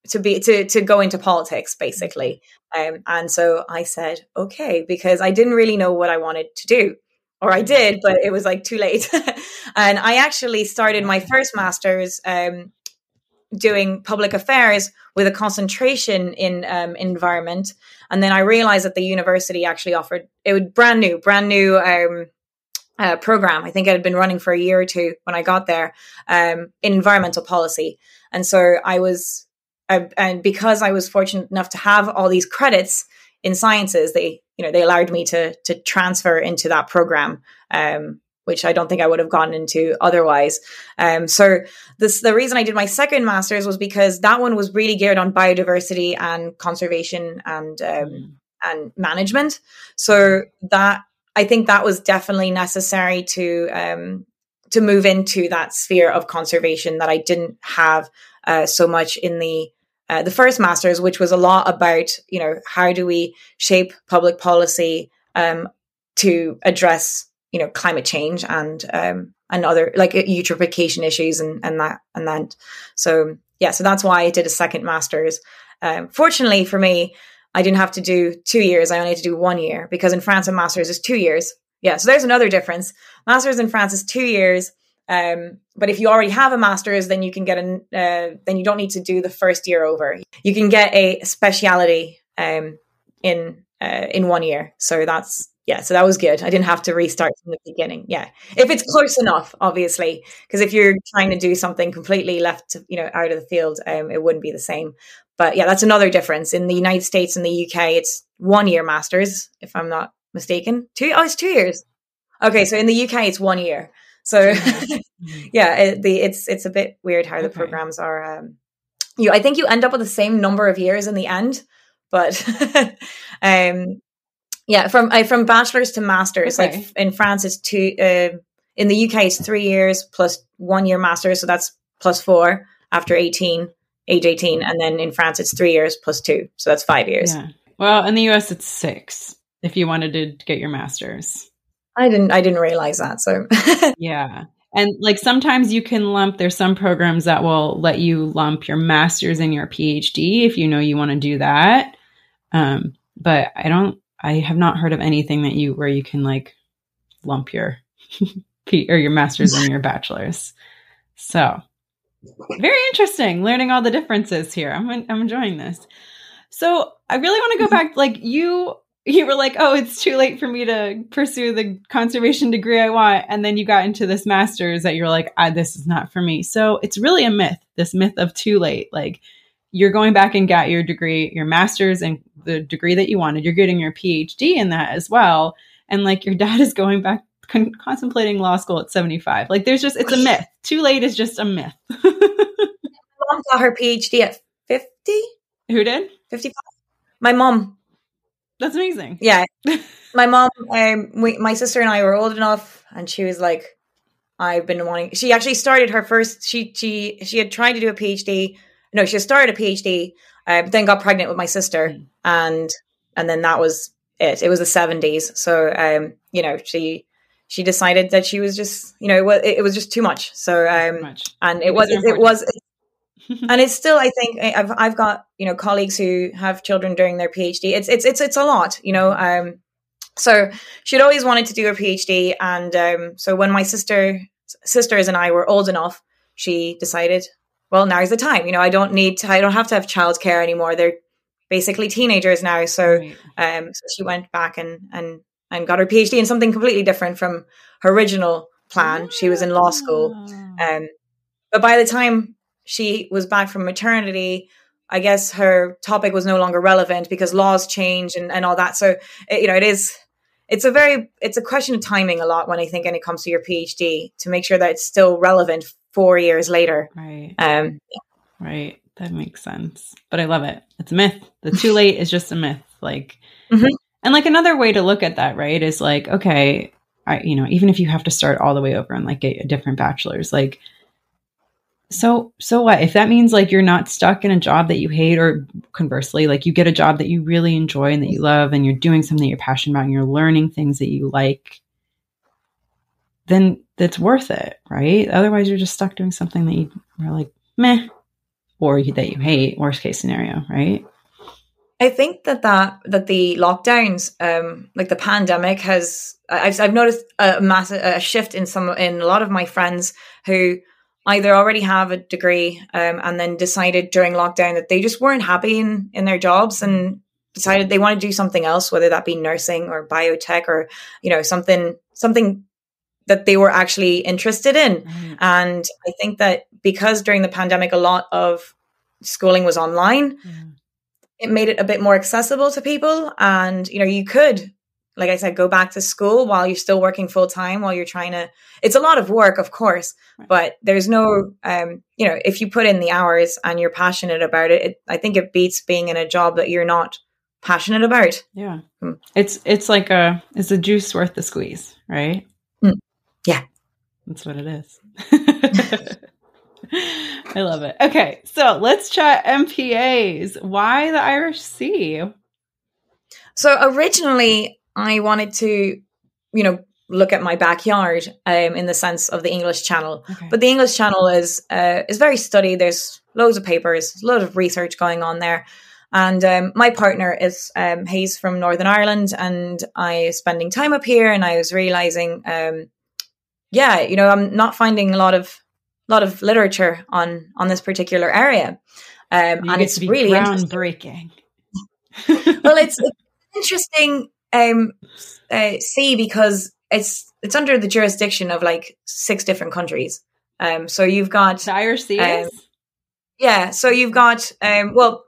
S2: to be to to go into politics, basically, um, and so I said okay because I didn't really know what I wanted to do, or I did, but it was like too late. and I actually started my first master's um, doing public affairs with a concentration in um, environment. And then I realized that the university actually offered it was brand new, brand new um, uh, program. I think it had been running for a year or two when I got there um, in environmental policy. And so I was, uh, and because I was fortunate enough to have all these credits in sciences, they you know they allowed me to to transfer into that program. Um, which I don't think I would have gone into otherwise. Um, so this the reason I did my second master's was because that one was really geared on biodiversity and conservation and um, mm. and management. So that I think that was definitely necessary to um, to move into that sphere of conservation that I didn't have uh, so much in the uh, the first masters, which was a lot about you know how do we shape public policy um, to address you know climate change and um, and other like eutrophication issues and and that and that. So yeah, so that's why I did a second masters. Um, fortunately for me, I didn't have to do two years. I only had to do one year because in France a master's is two years. Yeah, so there's another difference. Master's in France is two years. Um, but if you already have a master's, then you can get an, uh, then you don't need to do the first year over. You can get a speciality um, in uh, in one year. So that's yeah. So that was good. I didn't have to restart from the beginning. Yeah, if it's close enough, obviously, because if you're trying to do something completely left, you know, out of the field, um, it wouldn't be the same. But yeah, that's another difference. In the United States and the UK, it's one year masters, if I'm not mistaken. Two oh, it's two years. Okay, so in the UK, it's one year. So yeah, it, the it's it's a bit weird how the programs are. Um, you, I think you end up with the same number of years in the end, but um, yeah, from from bachelor's to masters. Okay. Like in France, it's two. Uh, in the UK, it's three years plus one year master's, so that's plus four after eighteen, age eighteen, and then in France, it's three years plus two, so that's five years.
S1: Yeah. Well, in the US, it's six if you wanted to get your master's.
S2: I didn't I didn't realize that. So
S1: yeah. And like sometimes you can lump there's some programs that will let you lump your masters and your PhD if you know you want to do that. Um, but I don't I have not heard of anything that you where you can like lump your or your masters and your bachelor's. So very interesting learning all the differences here. I'm I'm enjoying this. So I really want to go back like you you were like, oh, it's too late for me to pursue the conservation degree I want. And then you got into this master's that you're like, ah, this is not for me. So it's really a myth, this myth of too late. Like you're going back and got your degree, your master's and the degree that you wanted. You're getting your PhD in that as well. And like your dad is going back con- contemplating law school at 75. Like there's just, it's a myth. Too late is just a myth.
S2: My mom got her PhD at 50.
S1: Who did?
S2: 55. My mom.
S1: That's amazing.
S2: Yeah. my mom, um, we, my sister and I were old enough, and she was like, I've been wanting. She actually started her first. She she she had tried to do a PhD. No, she started a PhD, uh, then got pregnant with my sister, mm. and and then that was it. It was the seventies, so um, you know, she she decided that she was just, you know, it was it was just too much. So um, much. and it, it was, it was and it's still i think i've i've got you know colleagues who have children during their phd it's it's it's it's a lot you know um so she'd always wanted to do her phd and um so when my sister sisters and i were old enough she decided well now's the time you know i don't need to i don't have to have childcare anymore they're basically teenagers now so right. um so she went back and and and got her phd in something completely different from her original plan she was in law school ah. um but by the time she was back from maternity, I guess her topic was no longer relevant because laws change and, and all that. So, it, you know, it is, it's a very, it's a question of timing a lot when I think when it comes to your PhD to make sure that it's still relevant four years later.
S1: Right. Um, right. That makes sense. But I love it. It's a myth. The too late is just a myth. Like, mm-hmm. and like another way to look at that, right, is like, okay, I, you know, even if you have to start all the way over and like get a different bachelor's, like, so so what if that means like you're not stuck in a job that you hate or conversely like you get a job that you really enjoy and that you love and you're doing something that you're passionate about and you're learning things that you like then that's worth it right? Otherwise you're just stuck doing something that you are like meh or that you hate worst case scenario right?
S2: I think that that that the lockdowns, um, like the pandemic, has I've I've noticed a massive a shift in some in a lot of my friends who either already have a degree um, and then decided during lockdown that they just weren't happy in, in their jobs and decided they want to do something else, whether that be nursing or biotech or, you know, something, something that they were actually interested in. Mm. And I think that because during the pandemic, a lot of schooling was online, mm. it made it a bit more accessible to people. And, you know, you could like I said, go back to school while you're still working full time while you're trying to. It's a lot of work, of course, right. but there's no, um, you know, if you put in the hours and you're passionate about it, it, I think it beats being in a job that you're not passionate about.
S1: Yeah, mm. it's it's like a it's a juice worth the squeeze, right?
S2: Yeah,
S1: that's what it is. I love it. Okay, so let's chat MPAs. Why the Irish Sea?
S2: So originally, I wanted to, you know, look at my backyard um, in the sense of the English Channel. Okay. But the English Channel is uh, is very studied. There's loads of papers, a lot of research going on there. And um, my partner is um, he's from Northern Ireland, and I was spending time up here, and I was realizing, um, yeah, you know, I'm not finding a lot of lot of literature on on this particular area,
S1: um, and it's really groundbreaking.
S2: well, it's, it's interesting um, uh, see because it's it's under the jurisdiction of like six different countries. Um, so you've got
S1: the Irish um,
S2: yeah. So you've got um, well,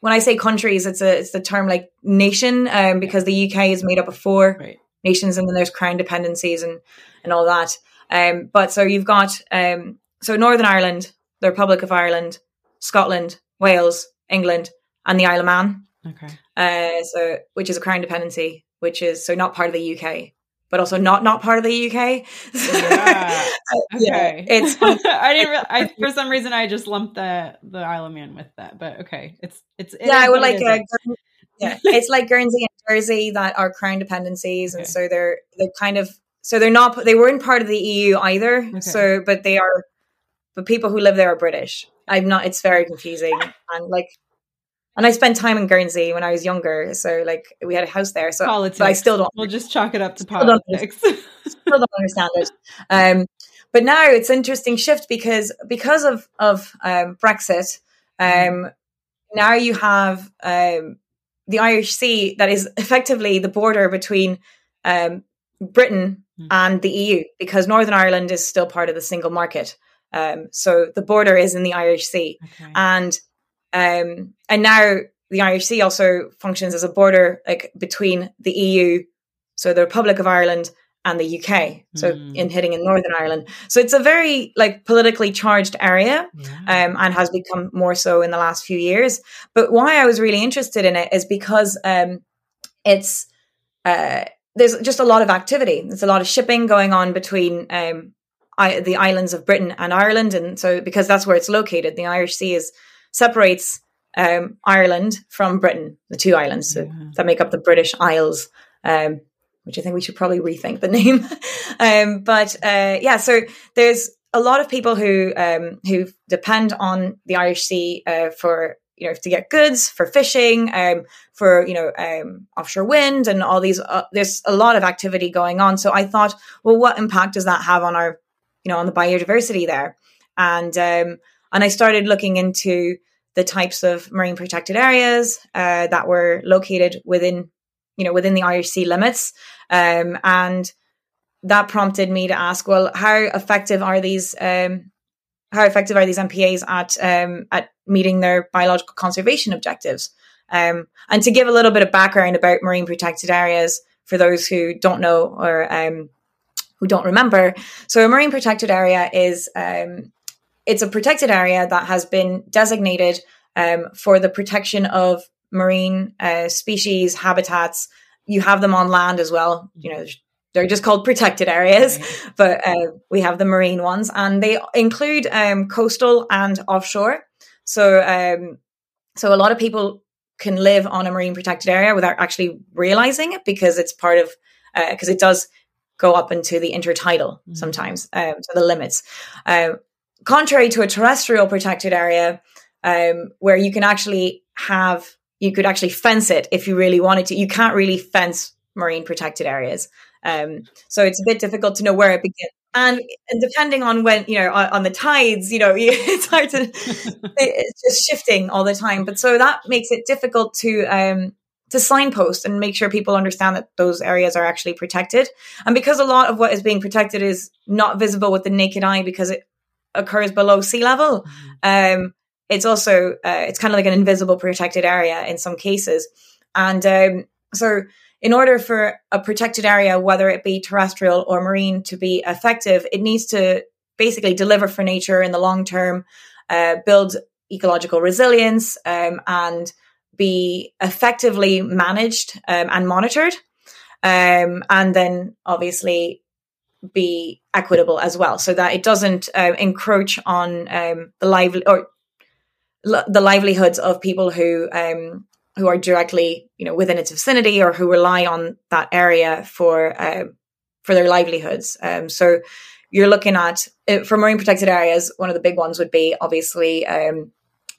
S2: when I say countries, it's a it's the term like nation um, because the UK is made up of four right. nations, and then there's crown dependencies and and all that. Um, but so you've got um, so Northern Ireland, the Republic of Ireland, Scotland, Wales, England, and the Isle of Man.
S1: Okay.
S2: Uh, so which is a crown dependency, which is so not part of the UK, but also not not part of the UK.
S1: yeah. okay. Yeah, it's I didn't. I for some reason I just lumped the the Isle of Man with that, but okay, it's it's it
S2: yeah. I would like uh, yeah, it's like Guernsey and Jersey that are crown dependencies, okay. and so they're they're kind of so they're not they weren't part of the EU either. Okay. So, but they are, but people who live there are British. I'm not. It's very confusing and like and I spent time in Guernsey when I was younger. So like we had a house there. So politics. but I still don't.
S1: We'll just chalk it up to politics.
S2: Don't still don't understand it. Um, but now it's interesting shift because because of of um, Brexit. Um, now you have um, the Irish Sea that is effectively the border between um, Britain mm. and the EU because Northern Ireland is still part of the single market. Um, so the border is in the Irish Sea, okay. and um, and now the Irish Sea also functions as a border like between the EU, so the Republic of Ireland and the UK. So mm. in hitting in Northern Ireland. So it's a very like politically charged area yeah. um, and has become more so in the last few years. But why I was really interested in it is because um, it's uh, there's just a lot of activity. There's a lot of shipping going on between um, I, the islands of Britain and Ireland, and so because that's where it's located, the Irish Sea is separates um, Ireland from Britain, the two islands so that make up the British Isles. Um, which I think we should probably rethink the name. um, but uh, yeah, so there's a lot of people who um, who depend on the Irish Sea uh, for you know to get goods for fishing, um, for you know um, offshore wind and all these. Uh, there's a lot of activity going on. So I thought, well, what impact does that have on our you know on the biodiversity there? And um, and I started looking into the types of marine protected areas uh, that were located within, you know, within the Sea limits, um, and that prompted me to ask, well, how effective are these? Um, how effective are these MPAs at um, at meeting their biological conservation objectives? Um, and to give a little bit of background about marine protected areas for those who don't know or um, who don't remember, so a marine protected area is um, it's a protected area that has been designated um, for the protection of marine uh, species, habitats. You have them on land as well. You know, they're just called protected areas, right. but uh, we have the marine ones, and they include um, coastal and offshore. So, um, so a lot of people can live on a marine protected area without actually realizing it because it's part of because uh, it does go up into the intertidal mm-hmm. sometimes, um, to the limits. Um, contrary to a terrestrial protected area, um, where you can actually have, you could actually fence it if you really wanted to. You can't really fence marine protected areas. Um, so it's a bit difficult to know where it begins. And, and depending on when, you know, on, on the tides, you know, it's hard to, it's just shifting all the time. But so that makes it difficult to, um, to signpost and make sure people understand that those areas are actually protected. And because a lot of what is being protected is not visible with the naked eye because it occurs below sea level. Mm-hmm. Um, it's also uh, it's kind of like an invisible protected area in some cases, and um, so in order for a protected area, whether it be terrestrial or marine, to be effective, it needs to basically deliver for nature in the long term, uh, build ecological resilience, um, and be effectively managed um, and monitored, um, and then obviously be equitable as well, so that it doesn't uh, encroach on um, the lively or the livelihoods of people who um, who are directly you know within its vicinity or who rely on that area for uh, for their livelihoods. Um, so you're looking at uh, for marine protected areas. One of the big ones would be obviously um,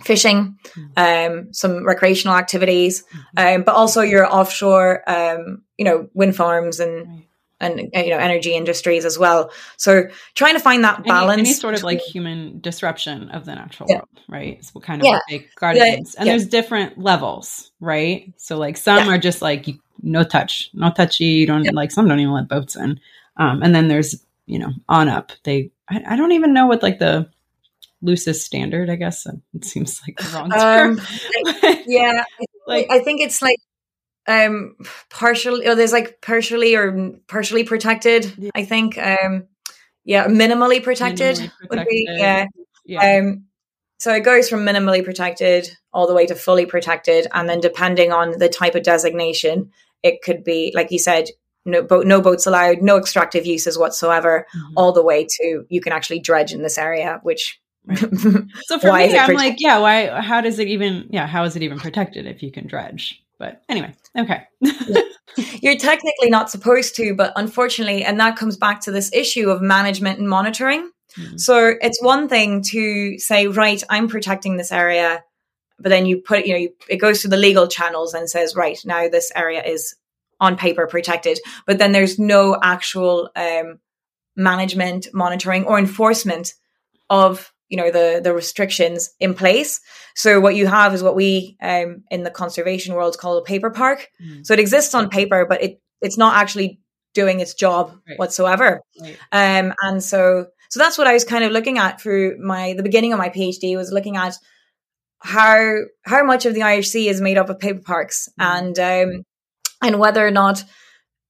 S2: fishing, mm-hmm. um, some recreational activities, mm-hmm. um, but also your offshore, um, you know, wind farms and. And you know energy industries as well. So trying to find that balance,
S1: any, any sort of like human disruption of the natural yeah. world, right? So kind of yeah. what guard against. And yeah. there's different levels, right? So like some are just like no touch, no touchy. You don't like some don't even let boats in. Um, and then there's you know on up. They I, I don't even know what like the loosest standard, I guess. It seems like the wrong term.
S2: Um, yeah, like I think it's like um partially or there's like partially or partially protected, yeah. I think. Um yeah, minimally protected, minimally protected. would be yeah. yeah. Um so it goes from minimally protected all the way to fully protected and then depending on the type of designation, it could be like you said no boat, no boats allowed, no extractive uses whatsoever, mm-hmm. all the way to you can actually dredge in this area, which
S1: so for me, I'm like, yeah, why? How does it even? Yeah, how is it even protected if you can dredge? But anyway, okay.
S2: You're technically not supposed to, but unfortunately, and that comes back to this issue of management and monitoring. Mm-hmm. So it's one thing to say, right, I'm protecting this area, but then you put, you know, you, it goes to the legal channels and says, right, now this area is on paper protected, but then there's no actual um, management, monitoring, or enforcement of you know the the restrictions in place so what you have is what we um, in the conservation world call a paper park mm. so it exists on paper but it it's not actually doing its job right. whatsoever right. Um, and so so that's what i was kind of looking at through my the beginning of my phd was looking at how how much of the sea is made up of paper parks mm. and um and whether or not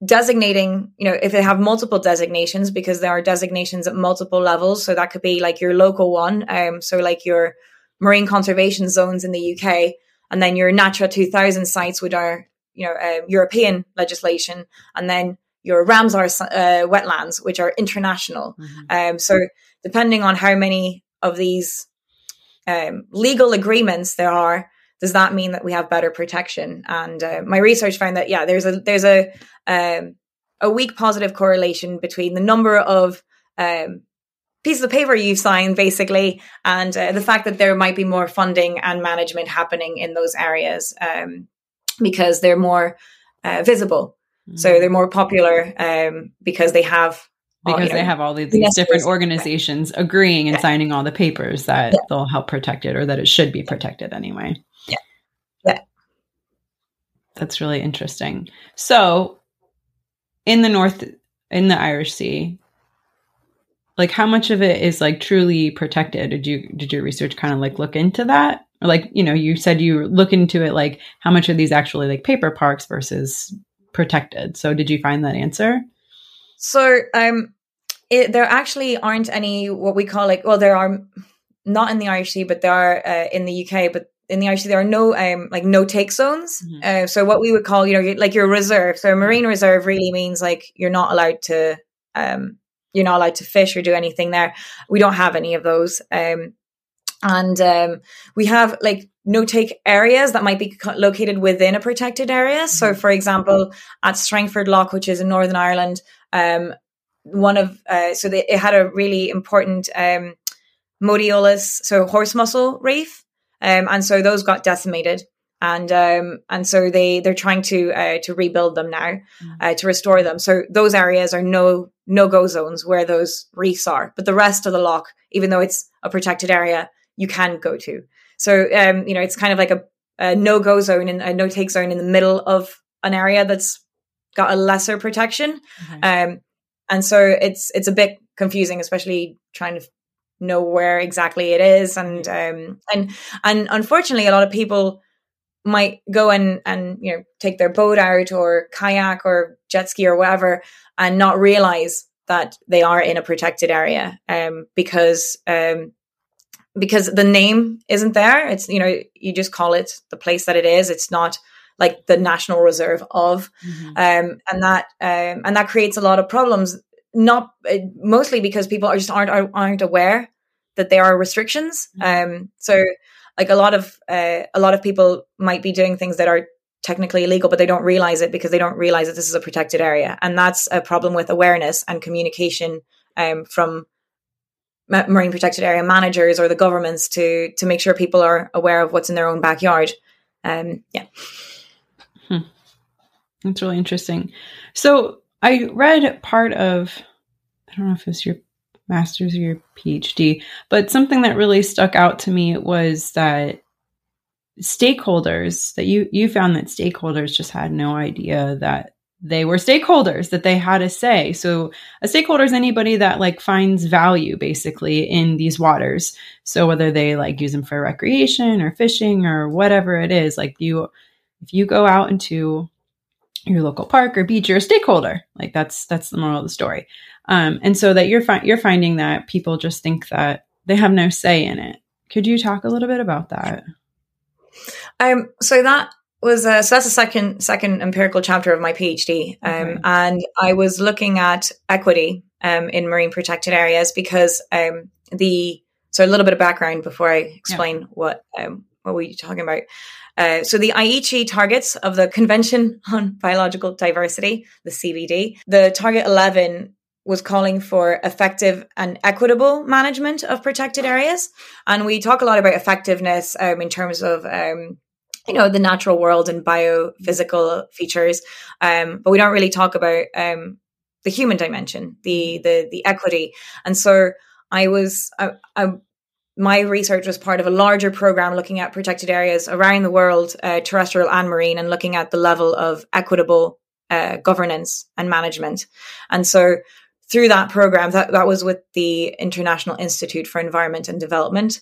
S2: designating, you know, if they have multiple designations, because there are designations at multiple levels. So that could be like your local one. Um, so like your marine conservation zones in the UK, and then your Natura 2000 sites, which are, you know, uh, European legislation, and then your Ramsar uh, wetlands, which are international. Mm-hmm. Um, so depending on how many of these um, legal agreements there are, does that mean that we have better protection? And uh, my research found that yeah, there's a there's a um, a weak positive correlation between the number of um, pieces of paper you've signed, basically, and uh, the fact that there might be more funding and management happening in those areas um, because they're more uh, visible. Mm-hmm. So they're more popular um, because they have
S1: because you know, they have all these, these different organizations agreeing and yeah. signing all the papers that yeah. they'll help protect it or that it should be protected anyway. That's really interesting. So, in the North, in the Irish Sea, like how much of it is like truly protected? Did you did your research kind of like look into that? Or like you know, you said you look into it like how much are these actually like paper parks versus protected? So, did you find that answer?
S2: So, um, it, there actually aren't any what we call like well, there are not in the Irish Sea, but there are uh, in the UK, but in the Irish there are no um like no take zones. Mm-hmm. Uh, so what we would call, you know, like your reserve. So a marine reserve really means like you're not allowed to um you're not allowed to fish or do anything there. We don't have any of those. Um and um we have like no take areas that might be located within a protected area. Mm-hmm. So for example, at Strangford Lough, which is in Northern Ireland, um one of uh so they, it had a really important um modiolus, so horse mussel reef um, and so those got decimated and um, and so they they're trying to uh, to rebuild them now mm. uh, to restore them. So those areas are no no go zones where those reefs are, but the rest of the lough, even though it's a protected area, you can go to. So um, you know it's kind of like a, a no go zone and a no take zone in the middle of an area that's got a lesser protection. Mm-hmm. Um, and so it's it's a bit confusing, especially trying to know where exactly it is and um and and unfortunately a lot of people might go and and you know take their boat out or kayak or jet ski or whatever and not realize that they are in a protected area um because um because the name isn't there. It's you know you just call it the place that it is. It's not like the national reserve of, mm-hmm. um, and that um, and that creates a lot of problems. Not uh, mostly because people are just aren't aren't aware that there are restrictions. Mm-hmm. Um, so like a lot of uh, a lot of people might be doing things that are technically illegal, but they don't realize it because they don't realize that this is a protected area, and that's a problem with awareness and communication um, from marine protected area managers or the governments to to make sure people are aware of what's in their own backyard. Um, yeah,
S1: hmm. that's really interesting. So I read part of I don't know if it's your master's or your PhD, but something that really stuck out to me was that stakeholders that you you found that stakeholders just had no idea that they were stakeholders that they had a say. So a stakeholder is anybody that like finds value basically in these waters. So whether they like use them for recreation or fishing or whatever it is like you if you go out into your local park or beach you're a stakeholder like that's that's the moral of the story um, and so that you're fi- you're finding that people just think that they have no say in it could you talk a little bit about that
S2: um, so that was uh, so that's the second second empirical chapter of my PhD, um, okay. and I was looking at equity um, in marine protected areas because um, the so a little bit of background before I explain yeah. what um, what we talking about. Uh, so the Aichi targets of the Convention on Biological Diversity, the CBD, the target 11 was calling for effective and equitable management of protected areas. And we talk a lot about effectiveness um, in terms of, um, you know, the natural world and biophysical features. Um, but we don't really talk about um, the human dimension, the, the, the equity. And so I was, I, I, my research was part of a larger program looking at protected areas around the world, uh, terrestrial and marine, and looking at the level of equitable uh, governance and management. And so through that program, that, that was with the International Institute for Environment and Development.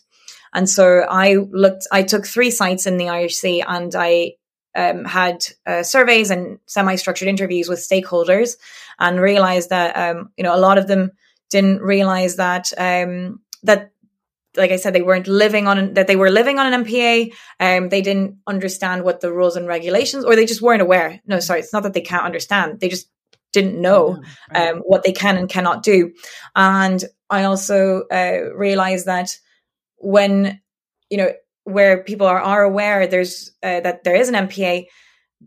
S2: And so I looked, I took three sites in the Irish Sea and I um, had uh, surveys and semi-structured interviews with stakeholders and realized that, um, you know, a lot of them didn't realize that, um, that like I said, they weren't living on that they were living on an MPA. Um, they didn't understand what the rules and regulations, or they just weren't aware. No, sorry, it's not that they can't understand; they just didn't know um, what they can and cannot do. And I also uh, realized that when, you know, where people are, are aware there's uh, that there is an MPA,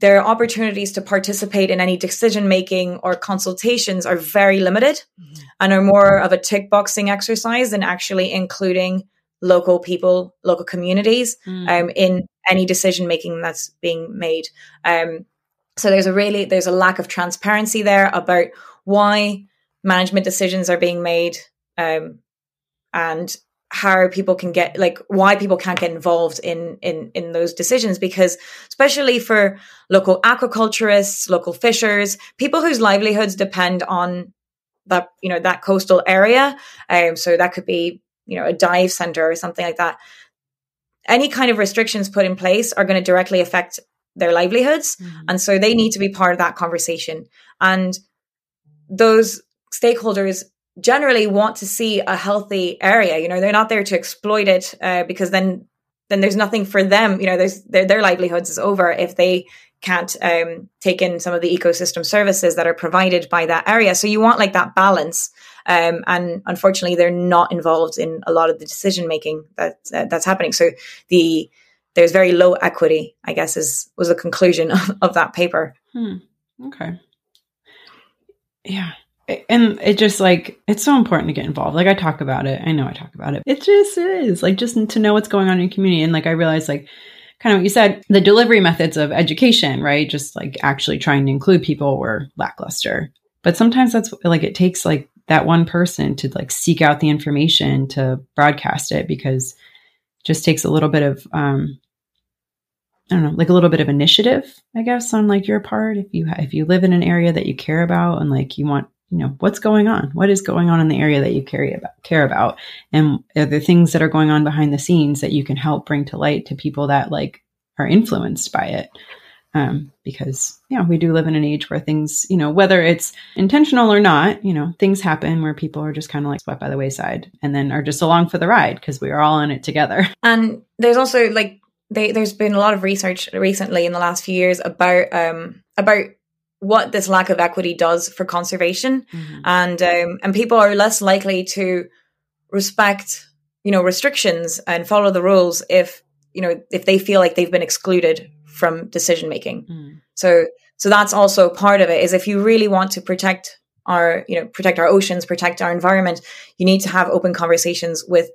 S2: their opportunities to participate in any decision making or consultations are very limited mm-hmm. and are more of a tick boxing exercise than actually including local people, local communities mm. um, in any decision making that's being made. Um, so there's a really there's a lack of transparency there about why management decisions are being made um, and how people can get like why people can't get involved in in in those decisions because especially for local aquaculturists local fishers people whose livelihoods depend on that you know that coastal area um so that could be you know a dive center or something like that any kind of restrictions put in place are going to directly affect their livelihoods. Mm-hmm. And so they need to be part of that conversation. And those stakeholders generally want to see a healthy area. You know, they're not there to exploit it uh, because then then there's nothing for them. You know, there's their, their livelihoods is over if they can't um, take in some of the ecosystem services that are provided by that area. So you want like that balance. Um, and unfortunately, they're not involved in a lot of the decision making that uh, that's happening. So the there's very low equity, I guess, is was the conclusion of, of that paper.
S1: Hmm. Okay. Yeah. And it just like it's so important to get involved. Like I talk about it. I know I talk about it. It just is like just to know what's going on in your community. And like I realized like kind of what you said, the delivery methods of education, right? Just like actually trying to include people were lackluster. But sometimes that's like it takes like that one person to like seek out the information to broadcast it because it just takes a little bit of um, I don't know, like a little bit of initiative, I guess, on like your part. If you if you live in an area that you care about and like you want, you know, what's going on? What is going on in the area that you care about? Care about, and are there things that are going on behind the scenes that you can help bring to light to people that like are influenced by it? um, because yeah, we do live in an age where things, you know, whether it's intentional or not, you know, things happen where people are just kind of like swept by the wayside and then are just along for the ride because we are all in it together.
S2: And there's also like they, there's been a lot of research recently in the last few years about um, about what this lack of equity does for conservation, mm-hmm. and um, and people are less likely to respect you know restrictions and follow the rules if you know if they feel like they've been excluded from decision making. Mm. So so that's also part of it is if you really want to protect our you know protect our oceans, protect our environment, you need to have open conversations with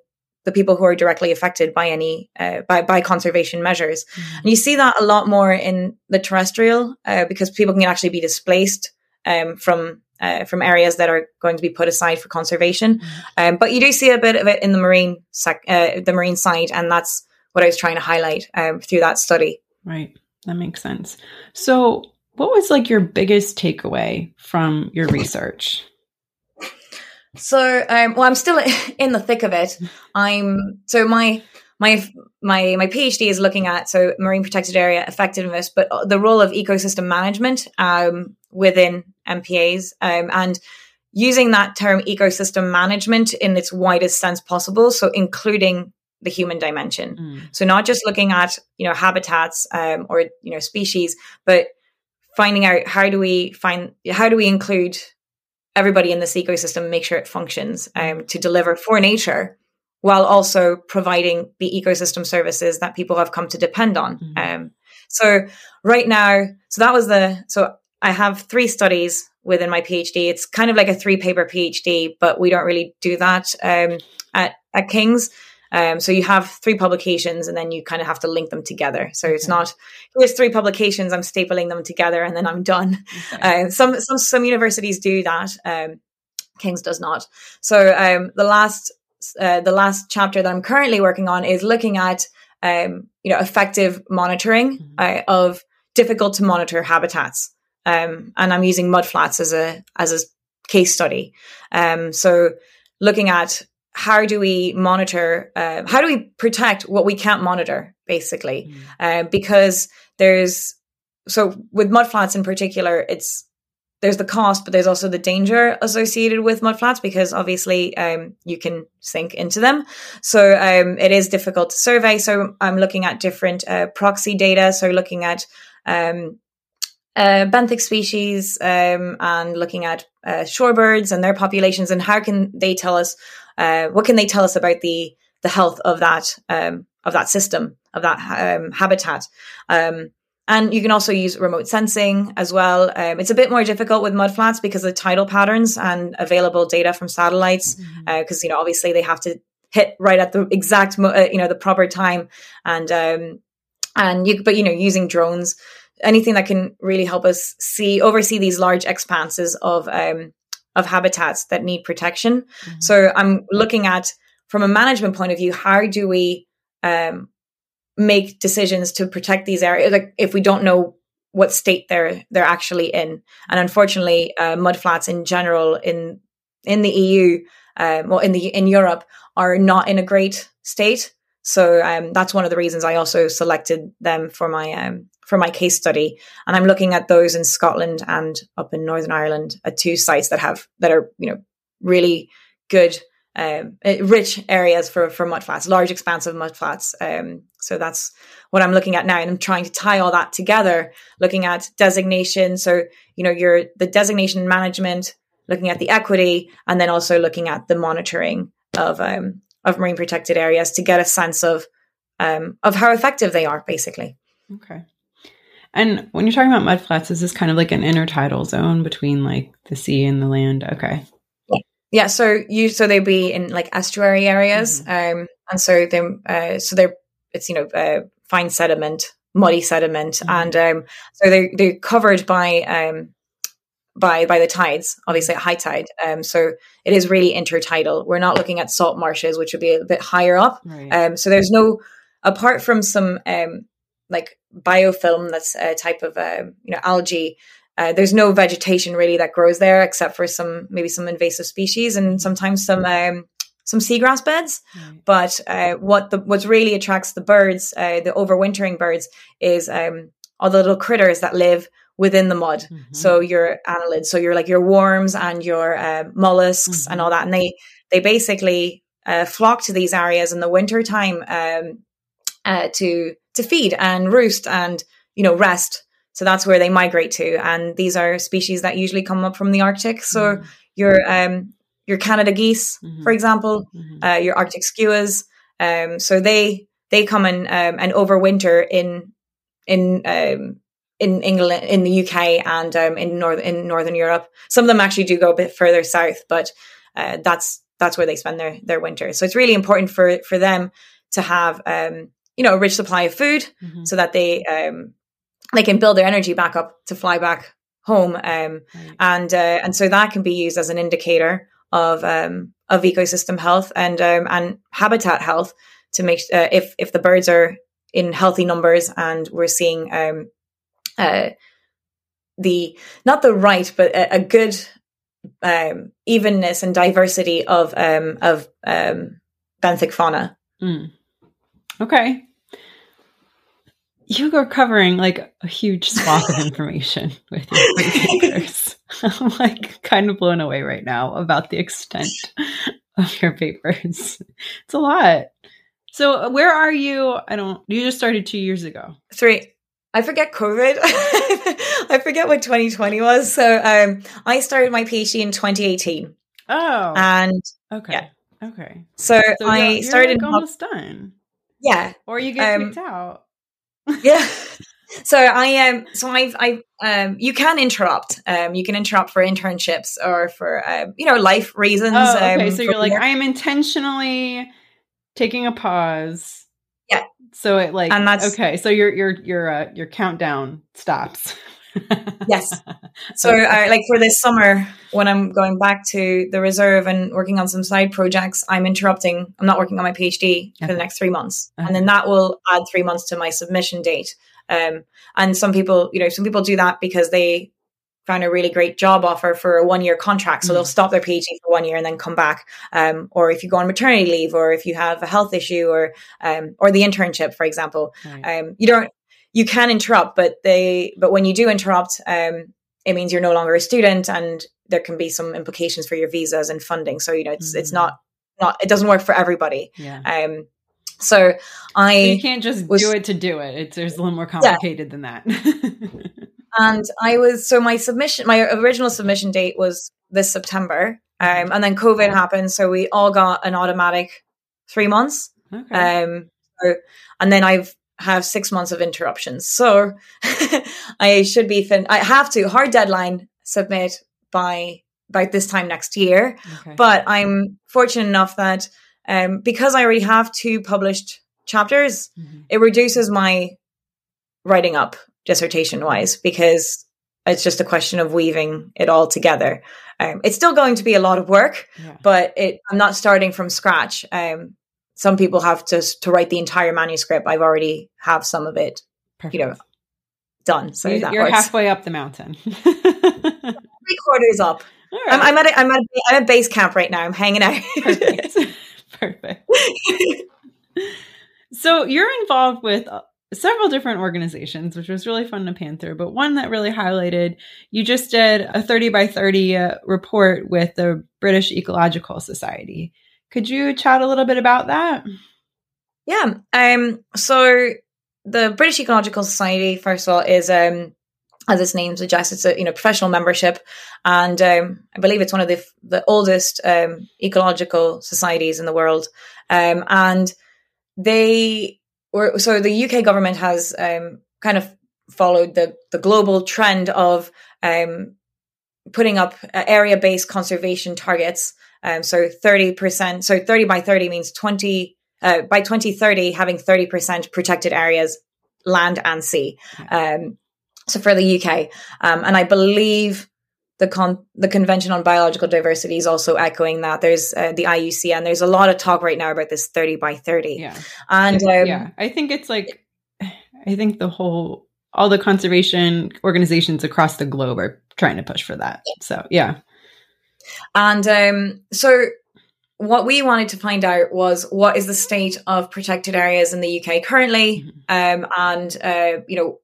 S2: the people who are directly affected by any uh, by by conservation measures. Mm. And you see that a lot more in the terrestrial uh, because people can actually be displaced um, from uh, from areas that are going to be put aside for conservation. Mm. Um, but you do see a bit of it in the marine sec- uh, the marine side, and that's what I was trying to highlight um, through that study.
S1: Right. That makes sense. So, what was like your biggest takeaway from your research?
S2: So, um, well, I'm still in the thick of it. I'm so my my my my PhD is looking at so marine protected area effectiveness, but the role of ecosystem management um, within MPAs um, and using that term ecosystem management in its widest sense possible. So, including the human dimension. Mm. So not just looking at you know habitats um, or you know species, but finding out how do we find how do we include everybody in this ecosystem, make sure it functions um, to deliver for nature, while also providing the ecosystem services that people have come to depend on. Mm. Um, so right now, so that was the so I have three studies within my PhD. It's kind of like a three paper PhD, but we don't really do that um, at at King's. Um, so you have three publications and then you kind of have to link them together. So okay. it's not here's three publications, I'm stapling them together and then I'm done. Okay. Uh, some some some universities do that. Um, King's does not. So um, the last uh, the last chapter that I'm currently working on is looking at um, you know effective monitoring mm-hmm. uh, of difficult to monitor habitats. Um, and I'm using mudflats as a as a case study. Um, so looking at how do we monitor uh, how do we protect what we can't monitor basically? Mm. uh, because there's so with mudflats in particular it's there's the cost but there's also the danger associated with mudflats because obviously um, you can sink into them. So um, it is difficult to survey. So i'm looking at different uh, proxy data. So looking at um, uh, benthic species um, and looking at uh, shorebirds and their populations and how can they tell us uh, what can they tell us about the the health of that um, of that system of that um, habitat? Um, and you can also use remote sensing as well. Um, it's a bit more difficult with mudflats because of the tidal patterns and available data from satellites because mm-hmm. Uh, you know obviously they have to hit right at the exact mo- uh, you know the proper time. And um, and you but you know using drones anything that can really help us see oversee these large expanses of um, of habitats that need protection. Mm-hmm. So I'm looking at from a management point of view, how do we um, make decisions to protect these areas? Like if we don't know what state they're they're actually in, and unfortunately, uh, mudflats in general in in the EU, um, well in the in Europe, are not in a great state. So um, that's one of the reasons I also selected them for my um, for my case study, and I'm looking at those in Scotland and up in Northern Ireland at two sites that have that are you know really good, um, eh, rich areas for for mudflats, large expansive mudflats. Um, so that's what I'm looking at now, and I'm trying to tie all that together, looking at designation. So you know, your the designation management, looking at the equity, and then also looking at the monitoring of um, of marine protected areas to get a sense of um, of how effective they are, basically.
S1: Okay. And when you're talking about mudflats, is this kind of like an intertidal zone between like the sea and the land? Okay.
S2: Yeah. So you so they'd be in like estuary areas, mm-hmm. um, and so they uh, so they're it's you know uh, fine sediment, muddy sediment, mm-hmm. and um, so they they're covered by um, by by the tides, obviously at high tide. Um, so it is really intertidal. We're not looking at salt marshes, which would be a bit higher up. Right. Um, so there's no apart from some um, like biofilm, that's a type of uh, you know algae. Uh, there's no vegetation really that grows there except for some maybe some invasive species and sometimes some um, some seagrass beds. Right. But uh, what the what really attracts the birds, uh, the overwintering birds, is um, all the little critters that live within the mud. Mm-hmm. So your annelids, so you're like your worms and your uh, mollusks mm-hmm. and all that, and they they basically uh, flock to these areas in the winter time um, uh, to to feed and roost and you know rest. So that's where they migrate to, and these are species that usually come up from the Arctic. So mm-hmm. your um, your Canada geese, for mm-hmm. example, mm-hmm. uh, your Arctic skuas. Um, so they they come in um, and overwinter in in um, in England, in the UK, and um, in north in Northern Europe. Some of them actually do go a bit further south, but uh, that's that's where they spend their their winter. So it's really important for for them to have um, you know a rich supply of food, mm-hmm. so that they um, they can build their energy back up to fly back home, um, right. and uh, and so that can be used as an indicator of um, of ecosystem health and um, and habitat health to make uh, if if the birds are in healthy numbers and we're seeing um, uh, the not the right but a, a good um, evenness and diversity of um, of um, benthic fauna.
S1: Mm. Okay, you are covering like a huge swath of information with your papers. I'm like kind of blown away right now about the extent of your papers. It's a lot. So uh, where are you? I don't. You just started two years ago.
S2: Three. I forget COVID. I forget what 2020 was. So um, I started my PhD in 2018.
S1: Oh.
S2: And
S1: okay. Yeah. Okay.
S2: So, so I started
S1: like almost done.
S2: Yeah.
S1: Or you get um, kicked out.
S2: yeah. So I am. Um, so I've. I um. You can interrupt. Um. You can interrupt for internships or for um. You know life reasons.
S1: Oh, okay. Um, so you're like I am intentionally taking a pause.
S2: Yeah.
S1: So it like and that's okay. So your your your uh, your countdown stops.
S2: Yes. So I like for this summer when I'm going back to the reserve and working on some side projects, I'm interrupting. I'm not working on my PhD okay. for the next three months, uh-huh. and then that will add three months to my submission date. Um, and some people, you know, some people do that because they found a really great job offer for a one year contract. So mm they'll stop their PhD for one year and then come back. Um, or if you go on maternity leave or if you have a health issue or, um, or the internship, for example, right. um, you don't, you can interrupt, but they, but when you do interrupt, um, it means you're no longer a student and there can be some implications for your visas and funding. So, you know, it's, mm it's not, not, it doesn't work for everybody.
S1: Yeah.
S2: Um, so I
S1: you can't just was, do it to do it. It's there's a little more complicated yeah. than that.
S2: and I was so my submission, my original submission date was this September, um, and then COVID happened, so we all got an automatic three months. Okay. Um, so, and then I've have six months of interruptions, so I should be fin. I have to hard deadline submit by by this time next year. Okay. But I'm fortunate enough that um, because I already have two published chapters, mm-hmm. it reduces my writing up dissertation wise because it's just a question of weaving it all together. Um, it's still going to be a lot of work, yeah. but it, I'm not starting from scratch. Um, some people have to to write the entire manuscript. I've already have some of it, Perfect. you know, done. So
S1: you, are halfway up the mountain.
S2: Three quarters up. Right. I'm, I'm, at a, I'm at a, I'm at base camp right now. I'm hanging out.
S1: Perfect. Perfect. so you're involved with uh, several different organizations, which was really fun to pan through. But one that really highlighted, you just did a 30 by 30 uh, report with the British Ecological Society. Could you chat a little bit about that?
S2: Yeah. Um, so the British Ecological Society, first of all, is um, as its name suggests, it's a you know professional membership, and um, I believe it's one of the the oldest um, ecological societies in the world. Um, and they were so the UK government has um, kind of followed the the global trend of um, putting up uh, area based conservation targets. Um, so thirty percent, so thirty by thirty means twenty. Uh, by 2030, having 30% protected areas, land and sea. Um, so for the UK, um, and I believe the con- the Convention on Biological Diversity is also echoing that. There's uh, the IUCN. There's a lot of talk right now about this 30 by 30.
S1: Yeah,
S2: and
S1: um, yeah, I think it's like, I think the whole all the conservation organizations across the globe are trying to push for that. So yeah,
S2: and um, so what we wanted to find out was what is the state of protected areas in the UK currently, mm-hmm. um, and uh, you know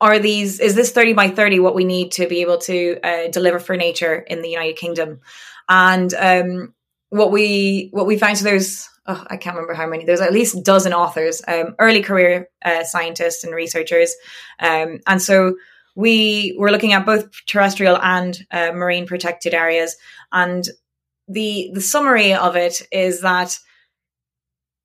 S2: are these is this 30 by 30 what we need to be able to uh, deliver for nature in the united kingdom and um, what we what we found so there's oh, i can't remember how many there's at least a dozen authors um, early career uh, scientists and researchers um, and so we were looking at both terrestrial and uh, marine protected areas and the the summary of it is that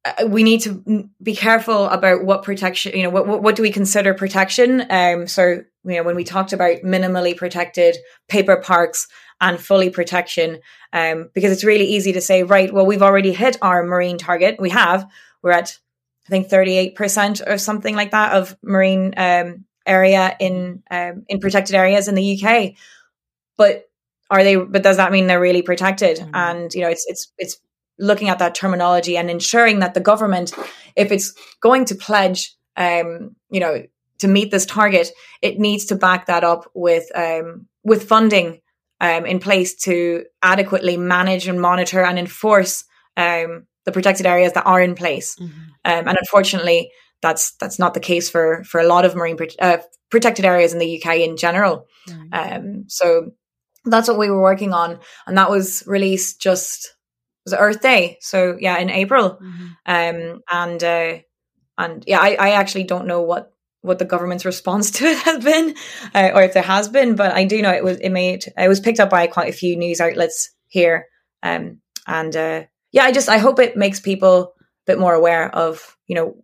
S2: uh, we need to be careful about what protection you know what, what, what do we consider protection? Um so you know when we talked about minimally protected paper parks and fully protection um because it's really easy to say right well we've already hit our marine target we have we're at i think 38% or something like that of marine um area in um in protected areas in the UK but are they but does that mean they're really protected mm-hmm. and you know it's it's it's looking at that terminology and ensuring that the government, if it's going to pledge, um, you know, to meet this target, it needs to back that up with um, with funding um, in place to adequately manage and monitor and enforce um, the protected areas that are in place. Mm-hmm. Um, and unfortunately, that's that's not the case for for a lot of marine uh, protected areas in the UK in general. Mm-hmm. so that's what we were working on, and that was released just was it Earth Day? So yeah, in April. Mm-hmm. Um, and uh, and yeah, I, I actually don't know what what the government's response to it has been, uh, or if there has been, but I do know it was it made it was picked up by quite a few news outlets here. Um, and uh, yeah, I just I hope it makes people a bit more aware of you know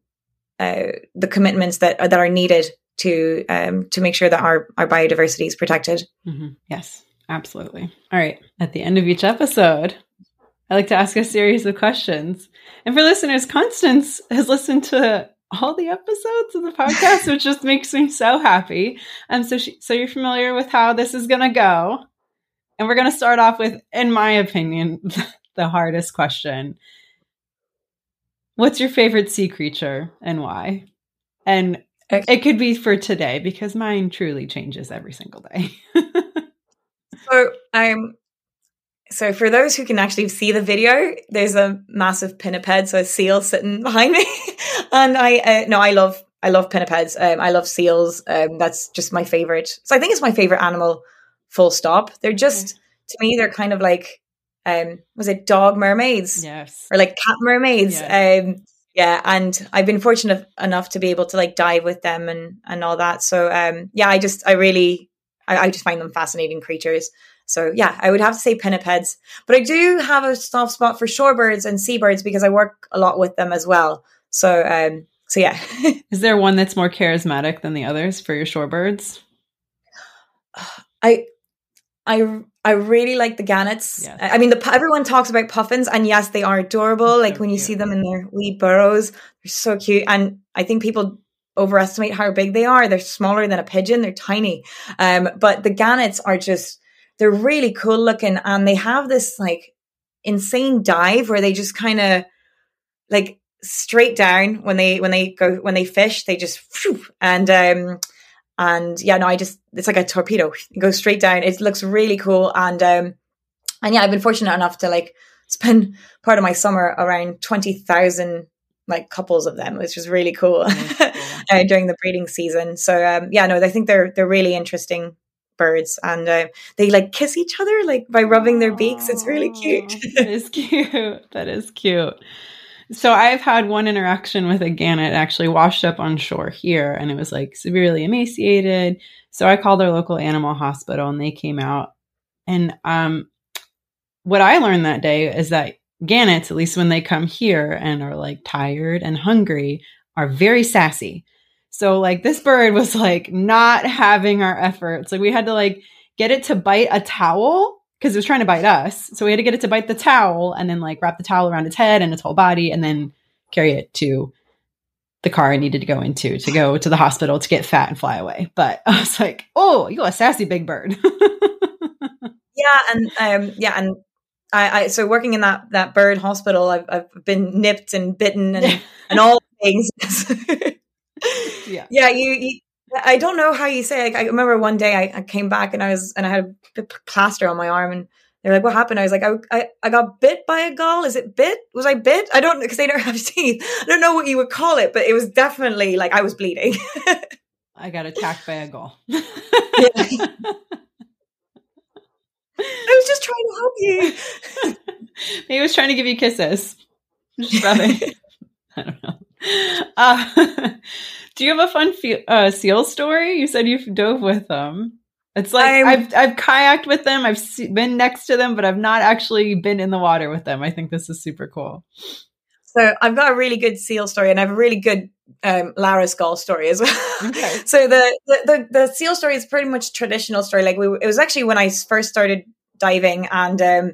S2: uh, the commitments that that are needed to um, to make sure that our our biodiversity is protected.
S1: Mm-hmm. Yes, absolutely. All right, at the end of each episode, I like to ask a series of questions. And for listeners, Constance has listened to all the episodes of the podcast, which just makes me so happy. And um, so, she, so you're familiar with how this is going to go. And we're going to start off with, in my opinion, the hardest question. What's your favorite sea creature and why? And it could be for today because mine truly changes every single day.
S2: so I'm so for those who can actually see the video, there's a massive pinniped, so a seal sitting behind me, and I uh, no, I love I love pinnipeds. Um, I love seals. Um, that's just my favorite. So I think it's my favorite animal. Full stop. They're just to me, they're kind of like um, was it dog mermaids?
S1: Yes,
S2: or like cat mermaids. Yeah. Um, yeah, and I've been fortunate enough to be able to like dive with them and and all that. So um, yeah, I just I really I, I just find them fascinating creatures. So yeah, I would have to say pinnipeds, but I do have a soft spot for shorebirds and seabirds because I work a lot with them as well. So um, so yeah.
S1: Is there one that's more charismatic than the others for your shorebirds?
S2: I I I really like the gannets. I mean, the everyone talks about puffins, and yes, they are adorable. Like when you see them in their wee burrows, they're so cute. And I think people overestimate how big they are. They're smaller than a pigeon. They're tiny. Um, but the gannets are just they're really cool looking and they have this like insane dive where they just kind of like straight down when they when they go when they fish they just whew, and um and yeah no i just it's like a torpedo. It goes straight down. It looks really cool. And um and yeah i've been fortunate enough to like spend part of my summer around 20,000 like couples of them which was really cool, cool. uh, during the breeding season. So um yeah no i think they're they're really interesting birds. And uh, they like kiss each other like by rubbing their beaks. It's really cute.
S1: That is cute. That is cute so i've had one interaction with a gannet actually washed up on shore here and it was like severely emaciated. So i called our local animal hospital and they came out. And um what i learned that day is that gannets at least when they come here and are like tired and hungry are very sassy. So like this bird was like not having our efforts. Like we had to like get it to bite a towel because it was trying to bite us. So we had to get it to bite the towel and then like wrap the towel around its head and its whole body and then carry it to the car I needed to go into to go to the hospital to get fat and fly away. But I was like, oh, you got a sassy big bird.
S2: yeah, and um, yeah, and I, I, so working in that that bird hospital, I've I've been nipped and bitten and and all things. yeah yeah you, you, i don't know how you say it. i remember one day I, I, came back and i was and i had a plaster on my arm and they're like what happened i was like I, I, I got bit by a gull is it bit was i bit i don't because they don't have teeth i don't know what you would call it but it was definitely like i was bleeding
S1: I got attacked by a gull.
S2: Yeah. I was just trying to help you.
S1: Maybe he was trying to give you kisses. I don't know. Uh, do you have a fun fe- uh, seal story? You said you dove with them. It's like i have I've kayaked with them. I've been next to them, but I've not actually been in the water with them. I think this is super cool.
S2: So I've got a really good seal story, and I have a really good um, Larus gull story as well. Okay. so the, the, the the seal story is pretty much a traditional story. Like we, it was actually when I first started diving, and um,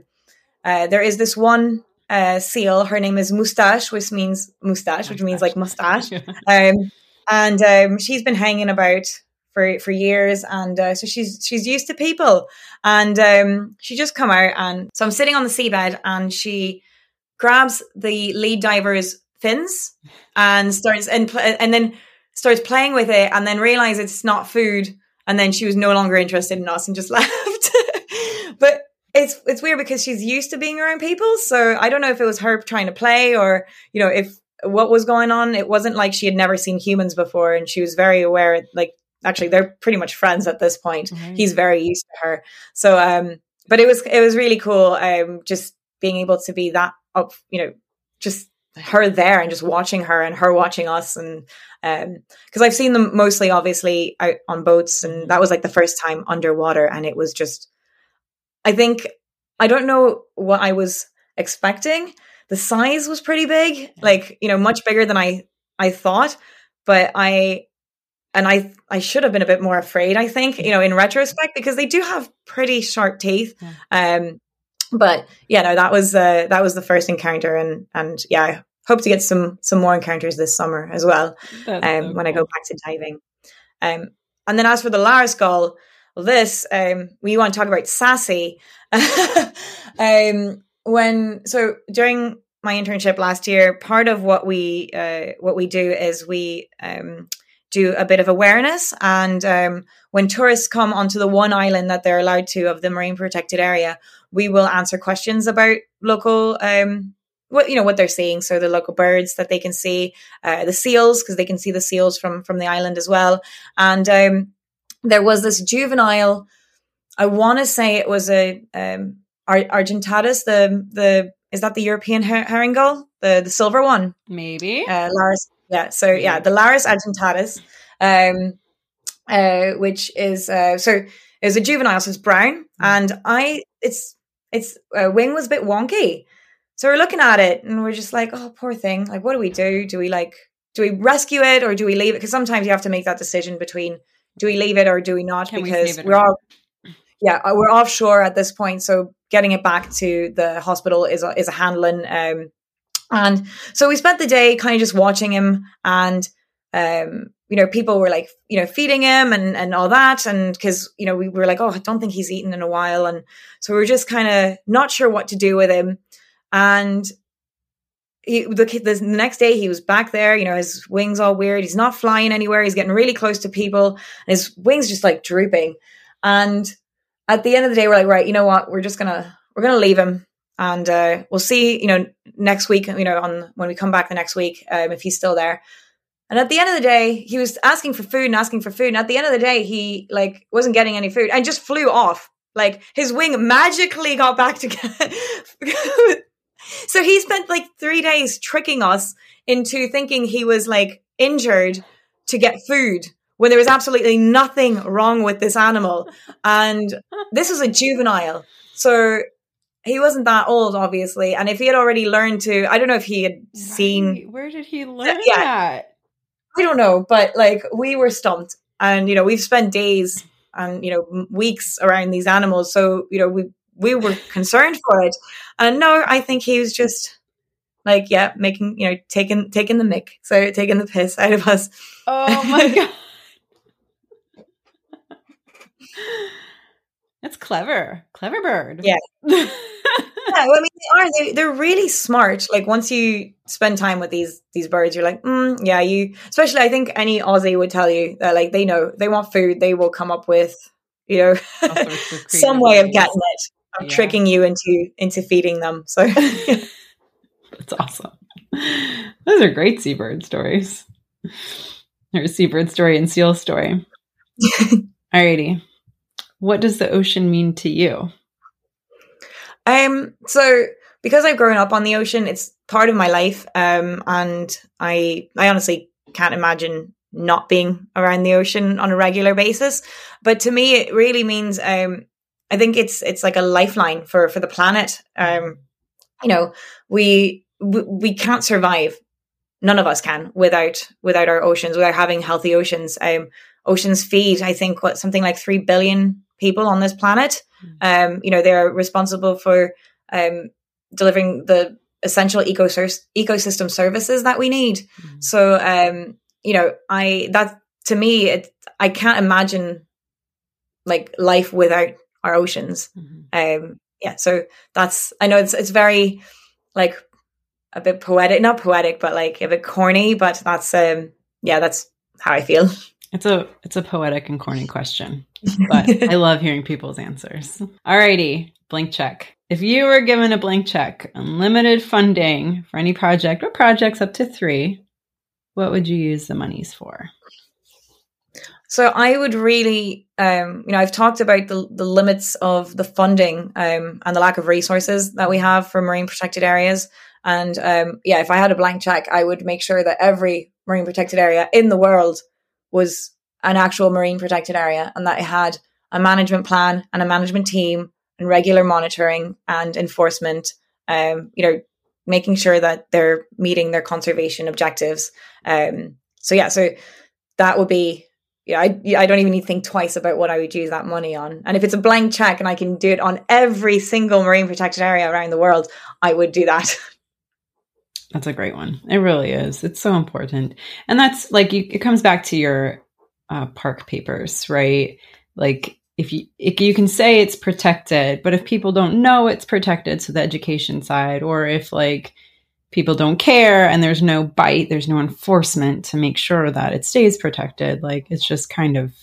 S2: uh, there is this one uh, seal. Her name is Mustache, which means mustache, which means like mustache. um, and um, she's been hanging about for for years, and uh, so she's she's used to people. And um, she just come out, and so I'm sitting on the seabed, and she grabs the lead diver's fins and starts and and then starts playing with it, and then realizes it's not food, and then she was no longer interested in us and just left. but it's it's weird because she's used to being around people, so I don't know if it was her trying to play or you know if what was going on. It wasn't like she had never seen humans before, and she was very aware. Like actually, they're pretty much friends at this point. Mm-hmm. He's very used to her. So, um, but it was it was really cool. Um, just being able to be that up, you know, just her there and just watching her and her watching us and um because I've seen them mostly obviously out on boats and that was like the first time underwater and it was just I think I don't know what I was expecting. The size was pretty big, like, you know, much bigger than I I thought, but I and I I should have been a bit more afraid, I think, you know, in retrospect because they do have pretty sharp teeth. Um but yeah, no, that was uh, that was the first encounter and and yeah, I hope to get some some more encounters this summer as well. um so when cool. I go back to diving. Um and then as for the Larus gull, well, this um, we want to talk about sassy. um, when so during my internship last year, part of what we uh, what we do is we um, do a bit of awareness, and um, when tourists come onto the one island that they're allowed to of the marine protected area, we will answer questions about local. Um, what you know what they're seeing so the local birds that they can see uh, the seals because they can see the seals from from the island as well and um, there was this juvenile. I want to say it was a um, Ar- Argentatus. The the is that the European her- herring gull, the the silver one?
S1: Maybe.
S2: Uh, Larus. Yeah. So yeah, the Larus argentatus, um, uh, which is uh, so it's a juvenile, so it's brown, mm. and I it's its uh, wing was a bit wonky. So we're looking at it and we're just like, oh, poor thing. Like, what do we do? Do we like, do we rescue it or do we leave it? Because sometimes you have to make that decision between do we leave it or do we not? Can because we are all, yeah, uh, we're offshore at this point. So getting it back to the hospital is a, is a handling. Um, and so we spent the day kind of just watching him and, um, you know, people were like, you know, feeding him and, and all that. And cause, you know, we were like, oh, I don't think he's eaten in a while. And so we were just kind of not sure what to do with him. And he, the, the next day he was back there, you know, his wings all weird. He's not flying anywhere. He's getting really close to people. and his wings just like drooping. And at the end of the day, we're like, right, you know what? We're just gonna we're gonna leave him, and uh, we'll see. You know, next week. You know, on when we come back the next week, um, if he's still there. And at the end of the day, he was asking for food and asking for food. And at the end of the day, he like wasn't getting any food and just flew off. Like his wing magically got back together So he spent like three days tricking us into thinking he was like injured to get food when there was absolutely nothing wrong with this animal. And this was a juvenile. So he wasn't that old, obviously. And if he had already learned to, I don't know if he had seen.
S1: Where did he learn yeah, that?
S2: I don't know. But like we were stumped. And, you know, we've spent days and, you know, weeks around these animals. So, you know, we we were concerned for it. And no, I think he was just like, yeah, making, you know, taking taking the mick. So taking the piss out of us.
S1: Oh my god. That's clever. Clever bird.
S2: Yeah. yeah, well, I mean, they are. They, they're really smart. Like once you spend time with these these birds, you're like, mm, yeah, you. Especially, I think any Aussie would tell you that, like, they know they want food. They will come up with, you know, some way of getting it yeah. tricking you into into feeding them. So
S1: that's awesome. Those are great seabird stories. or seabird story and seal story. Alrighty. What does the ocean mean to you?
S2: Um, so because I've grown up on the ocean, it's part of my life. Um, and I, I honestly can't imagine not being around the ocean on a regular basis. But to me, it really means, um, I think it's, it's like a lifeline for, for the planet. Um, you know, we, we, we can't survive. None of us can without, without our oceans, without having healthy oceans. Um, oceans feed, I think, what something like 3 billion people on this planet. Hmm. Um, you know, they're responsible for, um, delivering the essential ecosystem services that we need. Mm-hmm. So, um, you know, I that to me, it I can't imagine like life without our oceans. Mm-hmm. Um, yeah, so that's I know it's it's very like a bit poetic, not poetic, but like a bit corny. But that's um, yeah, that's how I feel.
S1: It's a it's a poetic and corny question, but I love hearing people's answers. Alrighty, blank check. If you were given a blank check, unlimited funding for any project or projects up to three, what would you use the monies for?
S2: So I would really, um, you know, I've talked about the, the limits of the funding um, and the lack of resources that we have for marine protected areas. And um, yeah, if I had a blank check, I would make sure that every marine protected area in the world was an actual marine protected area and that it had a management plan and a management team and regular monitoring and enforcement. Um, you know, making sure that they're meeting their conservation objectives. Um, so yeah, so that would be yeah. I I don't even need to think twice about what I would use that money on. And if it's a blank check and I can do it on every single marine protected area around the world, I would do that.
S1: That's a great one. It really is. It's so important, and that's like you, it comes back to your uh, park papers, right? Like if you if you can say it's protected, but if people don't know it's protected, so the education side, or if like people don't care and there's no bite, there's no enforcement to make sure that it stays protected, like it's just kind of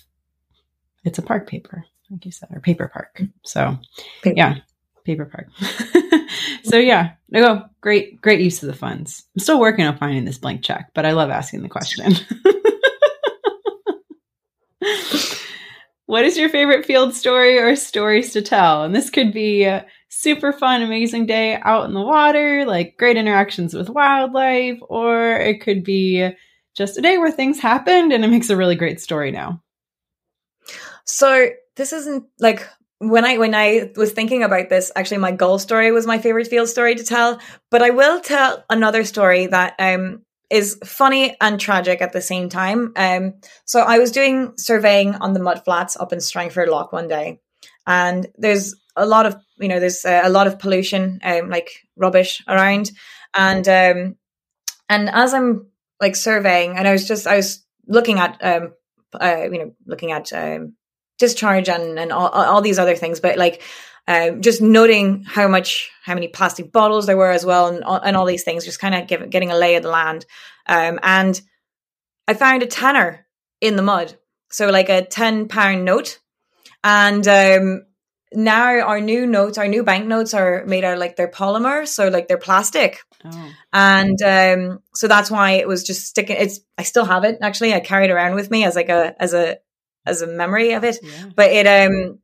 S1: it's a park paper, like you said, or paper park. So paper. yeah, paper park. so yeah, no, great, great use of the funds. I'm still working on finding this blank check, but I love asking the question. what is your favorite field story or stories to tell? And this could be a super fun, amazing day out in the water, like great interactions with wildlife, or it could be just a day where things happened and it makes a really great story now.
S2: So this isn't like when I when I was thinking about this, actually my goal story was my favorite field story to tell. But I will tell another story that um is funny and tragic at the same time. Um, so I was doing surveying on the mud flats up in Strangford Lough one day, and there's a lot of you know there's a, a lot of pollution, um, like rubbish around, and um, and as I'm like surveying, and I was just I was looking at um, uh, you know looking at um, discharge and and all, all these other things, but like um, just noting how much, how many plastic bottles there were as well, and, and all these things, just kind of getting a lay of the land. Um, and I found a tenner in the mud, so like a ten pound note, and um, now our new notes, our new banknotes are made out of like they're polymer, so like they're plastic. Oh. And um, so that's why it was just sticking. It's I still have it actually. I carry it around with me as like a as a as a memory of it. Yeah. But it um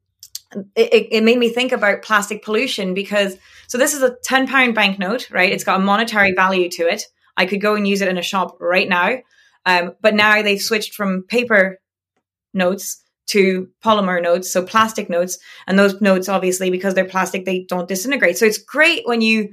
S2: it, it made me think about plastic pollution because so this is a 10 pound banknote right it's got a monetary value to it i could go and use it in a shop right now um, but now they've switched from paper notes to polymer notes so plastic notes and those notes obviously because they're plastic they don't disintegrate so it's great when you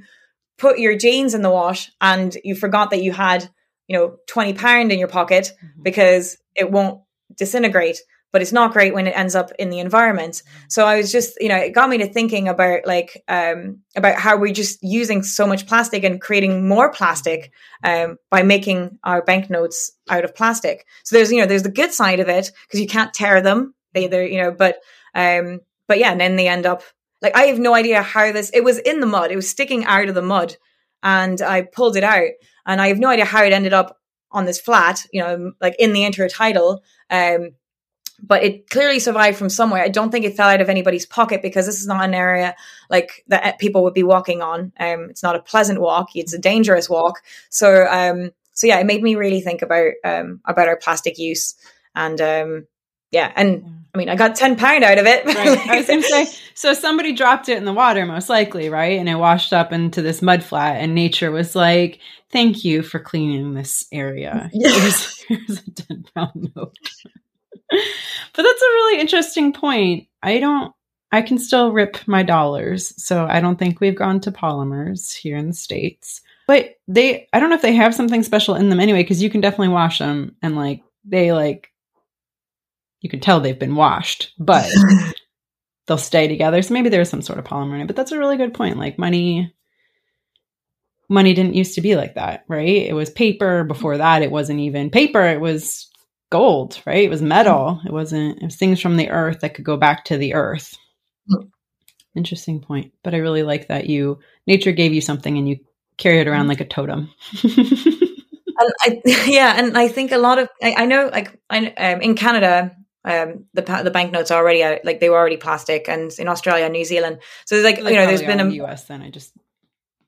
S2: put your jeans in the wash and you forgot that you had you know 20 pound in your pocket mm-hmm. because it won't disintegrate but it's not great when it ends up in the environment. So I was just, you know, it got me to thinking about like um, about how we're just using so much plastic and creating more plastic um, by making our banknotes out of plastic. So there's, you know, there's the good side of it because you can't tear them. They, they're, you know, but um, but yeah, and then they end up like I have no idea how this. It was in the mud. It was sticking out of the mud, and I pulled it out, and I have no idea how it ended up on this flat. You know, like in the intertidal. Um, but it clearly survived from somewhere. I don't think it fell out of anybody's pocket because this is not an area like that people would be walking on. Um, it's not a pleasant walk; it's a dangerous walk. So, um, so yeah, it made me really think about um, about our plastic use and um, yeah, and I mean, I got ten pound out of it.
S1: right. I was say, so somebody dropped it in the water, most likely, right? And it washed up into this mud flat, and nature was like, "Thank you for cleaning this area. Here's, here's a ten pound note." but that's a really interesting point. I don't. I can still rip my dollars, so I don't think we've gone to polymers here in the states. But they, I don't know if they have something special in them anyway, because you can definitely wash them and like they like you can tell they've been washed, but they'll stay together. So maybe there's some sort of polymer in it. But that's a really good point. Like money money didn't used to be like that, right? It was paper. Before that, it wasn't even paper, it was gold, right? It was metal. It wasn't it was things from the earth that could go back to the earth. Interesting point. But I really like that you nature gave you something and you carry it around like a totem.
S2: and I, yeah, and I think a lot of I, I know like I, um, in Canada um, the the banknotes are already uh, like they were already plastic, and in Australia, New Zealand, so like, like you know, there's been a
S1: US. Then I just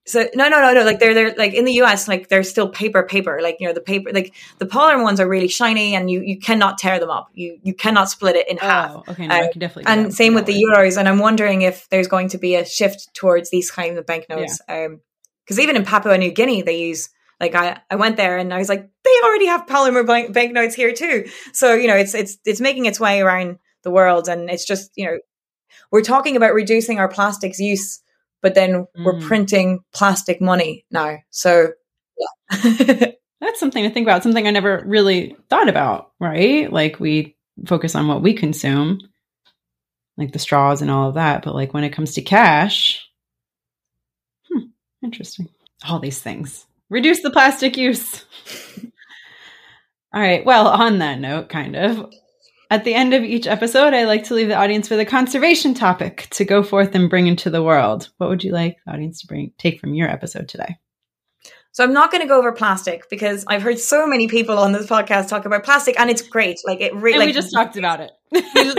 S2: so no no no no like they're they're like in the US like they're still paper paper like you know the paper like the polymer ones are really shiny and you you cannot tear them up you you cannot split it in oh, half
S1: okay no, uh, I can definitely
S2: and same with the euros and I'm wondering if there's going to be a shift towards these kind of banknotes yeah. um because even in Papua New Guinea they use like I, I went there and I was like, they already have polymer bank, banknotes here too. So, you know, it's, it's, it's making its way around the world. And it's just, you know, we're talking about reducing our plastics use, but then mm. we're printing plastic money now. So, yeah.
S1: That's something to think about, something I never really thought about, right? Like we focus on what we consume, like the straws and all of that. But like when it comes to cash, hmm, interesting. All these things reduce the plastic use. All right. Well, on that note, kind of. At the end of each episode, I like to leave the audience with a conservation topic to go forth and bring into the world. What would you like the audience to bring take from your episode today?
S2: So I'm not going to go over plastic because I've heard so many people on this podcast talk about plastic, and it's great. Like it really.
S1: Like,
S2: we
S1: just talked about it.
S2: we just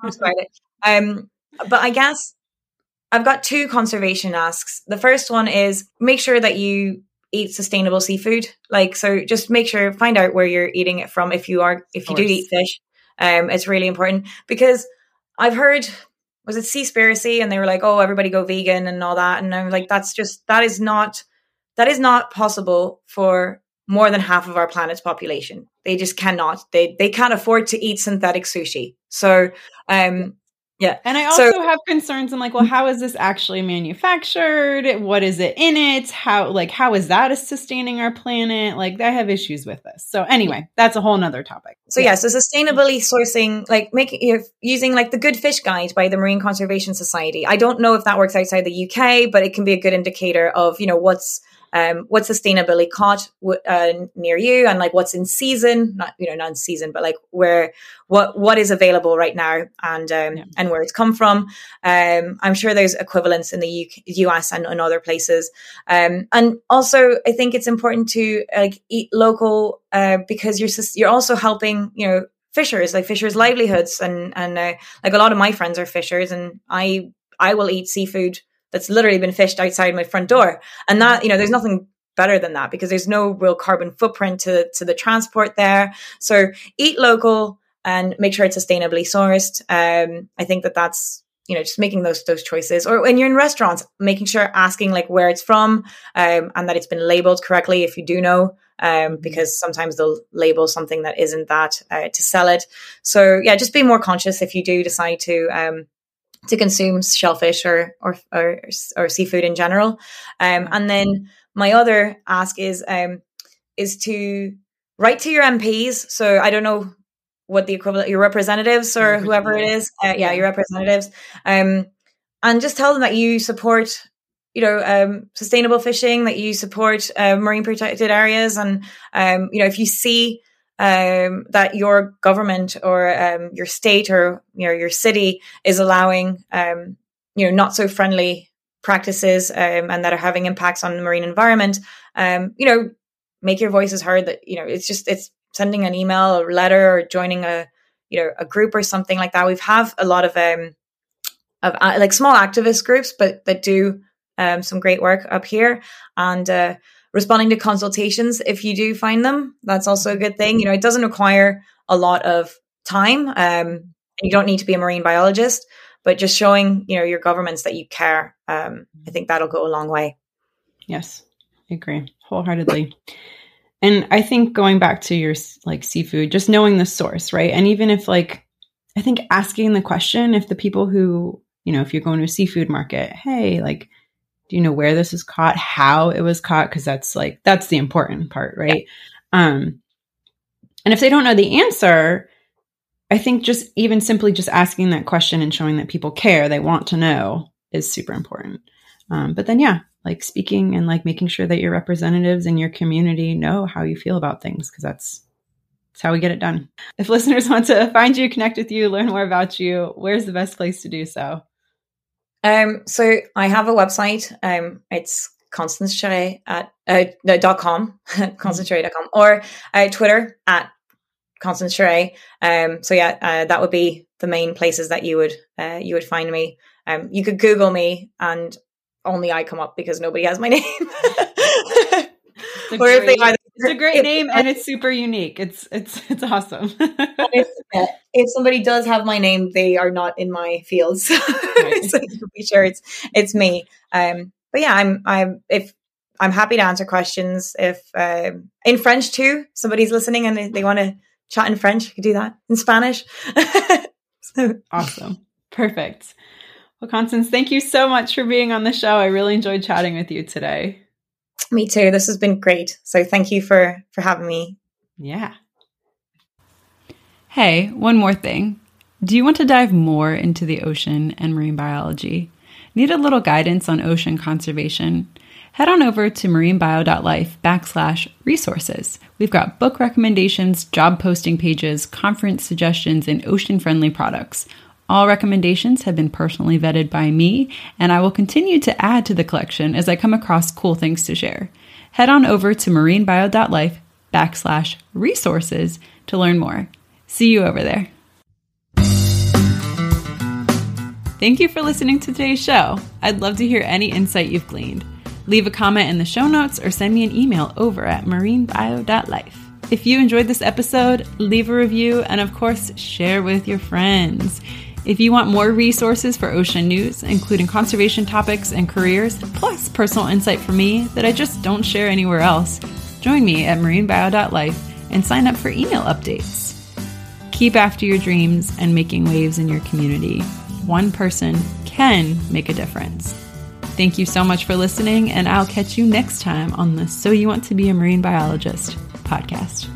S2: talked about it. Um, but I guess I've got two conservation asks. The first one is make sure that you eat sustainable seafood. Like, so just make sure, find out where you're eating it from. If you are, if you do eat fish, um, it's really important because I've heard, was it Seaspiracy? And they were like, oh, everybody go vegan and all that. And I'm like, that's just, that is not, that is not possible for more than half of our planet's population. They just cannot. They they can't afford to eat synthetic sushi. So um yeah.
S1: And I also so, have concerns. I'm like, well, how is this actually manufactured? What is it in it? How like how is that sustaining our planet? Like I have issues with this. So anyway, that's a whole nother topic.
S2: So yeah, yeah so sustainably sourcing, like making you know, using like the Good Fish Guide by the Marine Conservation Society. I don't know if that works outside the UK, but it can be a good indicator of, you know, what's um, what's sustainably caught uh, near you and like what's in season not you know not in season but like where what what is available right now and um, yeah. and where it's come from um, i'm sure there's equivalents in the UK, us and, in other places um, and also i think it's important to like eat local uh, because you're you're also helping you know fishers like fishers livelihoods and and uh, like a lot of my friends are fishers and i i will eat seafood that's literally been fished outside my front door. And that, you know, there's nothing better than that because there's no real carbon footprint to, to the transport there. So eat local and make sure it's sustainably sourced. Um, I think that that's, you know, just making those, those choices or when you're in restaurants, making sure asking like where it's from, um, and that it's been labeled correctly if you do know, um, because sometimes they'll label something that isn't that, uh, to sell it. So yeah, just be more conscious if you do decide to, um, to consume shellfish or or or, or seafood in general. Um, and then my other ask is um, is to write to your MPs. So I don't know what the equivalent your representatives or whoever it is. Uh, yeah, your representatives. Um, and just tell them that you support you know um, sustainable fishing that you support uh, marine protected areas and um, you know if you see um, that your government or um, your state or you know your city is allowing um, you know not so friendly practices um, and that are having impacts on the marine environment um, you know make your voices heard that you know it's just it's sending an email or letter or joining a you know a group or something like that. We've have a lot of um of uh, like small activist groups but that do um some great work up here. And uh responding to consultations if you do find them. That's also a good thing. You know, it doesn't require a lot of time. Um, you don't need to be a marine biologist, but just showing, you know, your governments that you care, um, I think that'll go a long way.
S1: Yes, I agree wholeheartedly. And I think going back to your like seafood, just knowing the source, right? And even if like, I think asking the question, if the people who, you know, if you're going to a seafood market, hey, like, do you know where this is caught, how it was caught? Cause that's like, that's the important part, right? Um, and if they don't know the answer, I think just even simply just asking that question and showing that people care, they want to know is super important. Um, but then, yeah, like speaking and like making sure that your representatives in your community know how you feel about things because that's that's how we get it done. If listeners want to find you, connect with you, learn more about you, where's the best place to do so?
S2: Um, so I have a website. Um, it's Constance Charret at uh, dot com, constancecharret.com, or uh, Twitter at Constance Charret. Um, so yeah, uh, that would be the main places that you would uh, you would find me. Um, you could Google me, and only I come up because nobody has my name.
S1: It's, a great, either, it's a great if, name and it's super unique. It's it's it's awesome.
S2: if, if, somebody does have my name, they are not in my fields. Right. so be sure it's it's me. Um, but yeah, I'm I'm if I'm happy to answer questions. If uh, in French too, somebody's listening and they, they want to chat in French, you could do that in Spanish.
S1: so. Awesome, perfect. Well, Constance, thank you so much for being on the show. I really enjoyed chatting with you today.
S2: Me too. This has been great. So thank you for for having me.
S1: Yeah. Hey, one more thing. Do you want to dive more into the ocean and marine biology? Need a little guidance on ocean conservation? Head on over to marinebio.life backslash resources. We've got book recommendations, job posting pages, conference suggestions, and ocean friendly products all recommendations have been personally vetted by me, and I will continue to add to the collection as I come across cool things to share. Head on over to marinebio.life backslash resources to learn more. See you over there. Thank you for listening to today's show. I'd love to hear any insight you've gleaned. Leave a comment in the show notes or send me an email over at marinebio.life. If you enjoyed this episode, leave a review and, of course, share with your friends. If you want more resources for ocean news, including conservation topics and careers, plus personal insight from me that I just don't share anywhere else, join me at marinebio.life and sign up for email updates. Keep after your dreams and making waves in your community. One person can make a difference. Thank you so much for listening, and I'll catch you next time on the So You Want to Be a Marine Biologist podcast.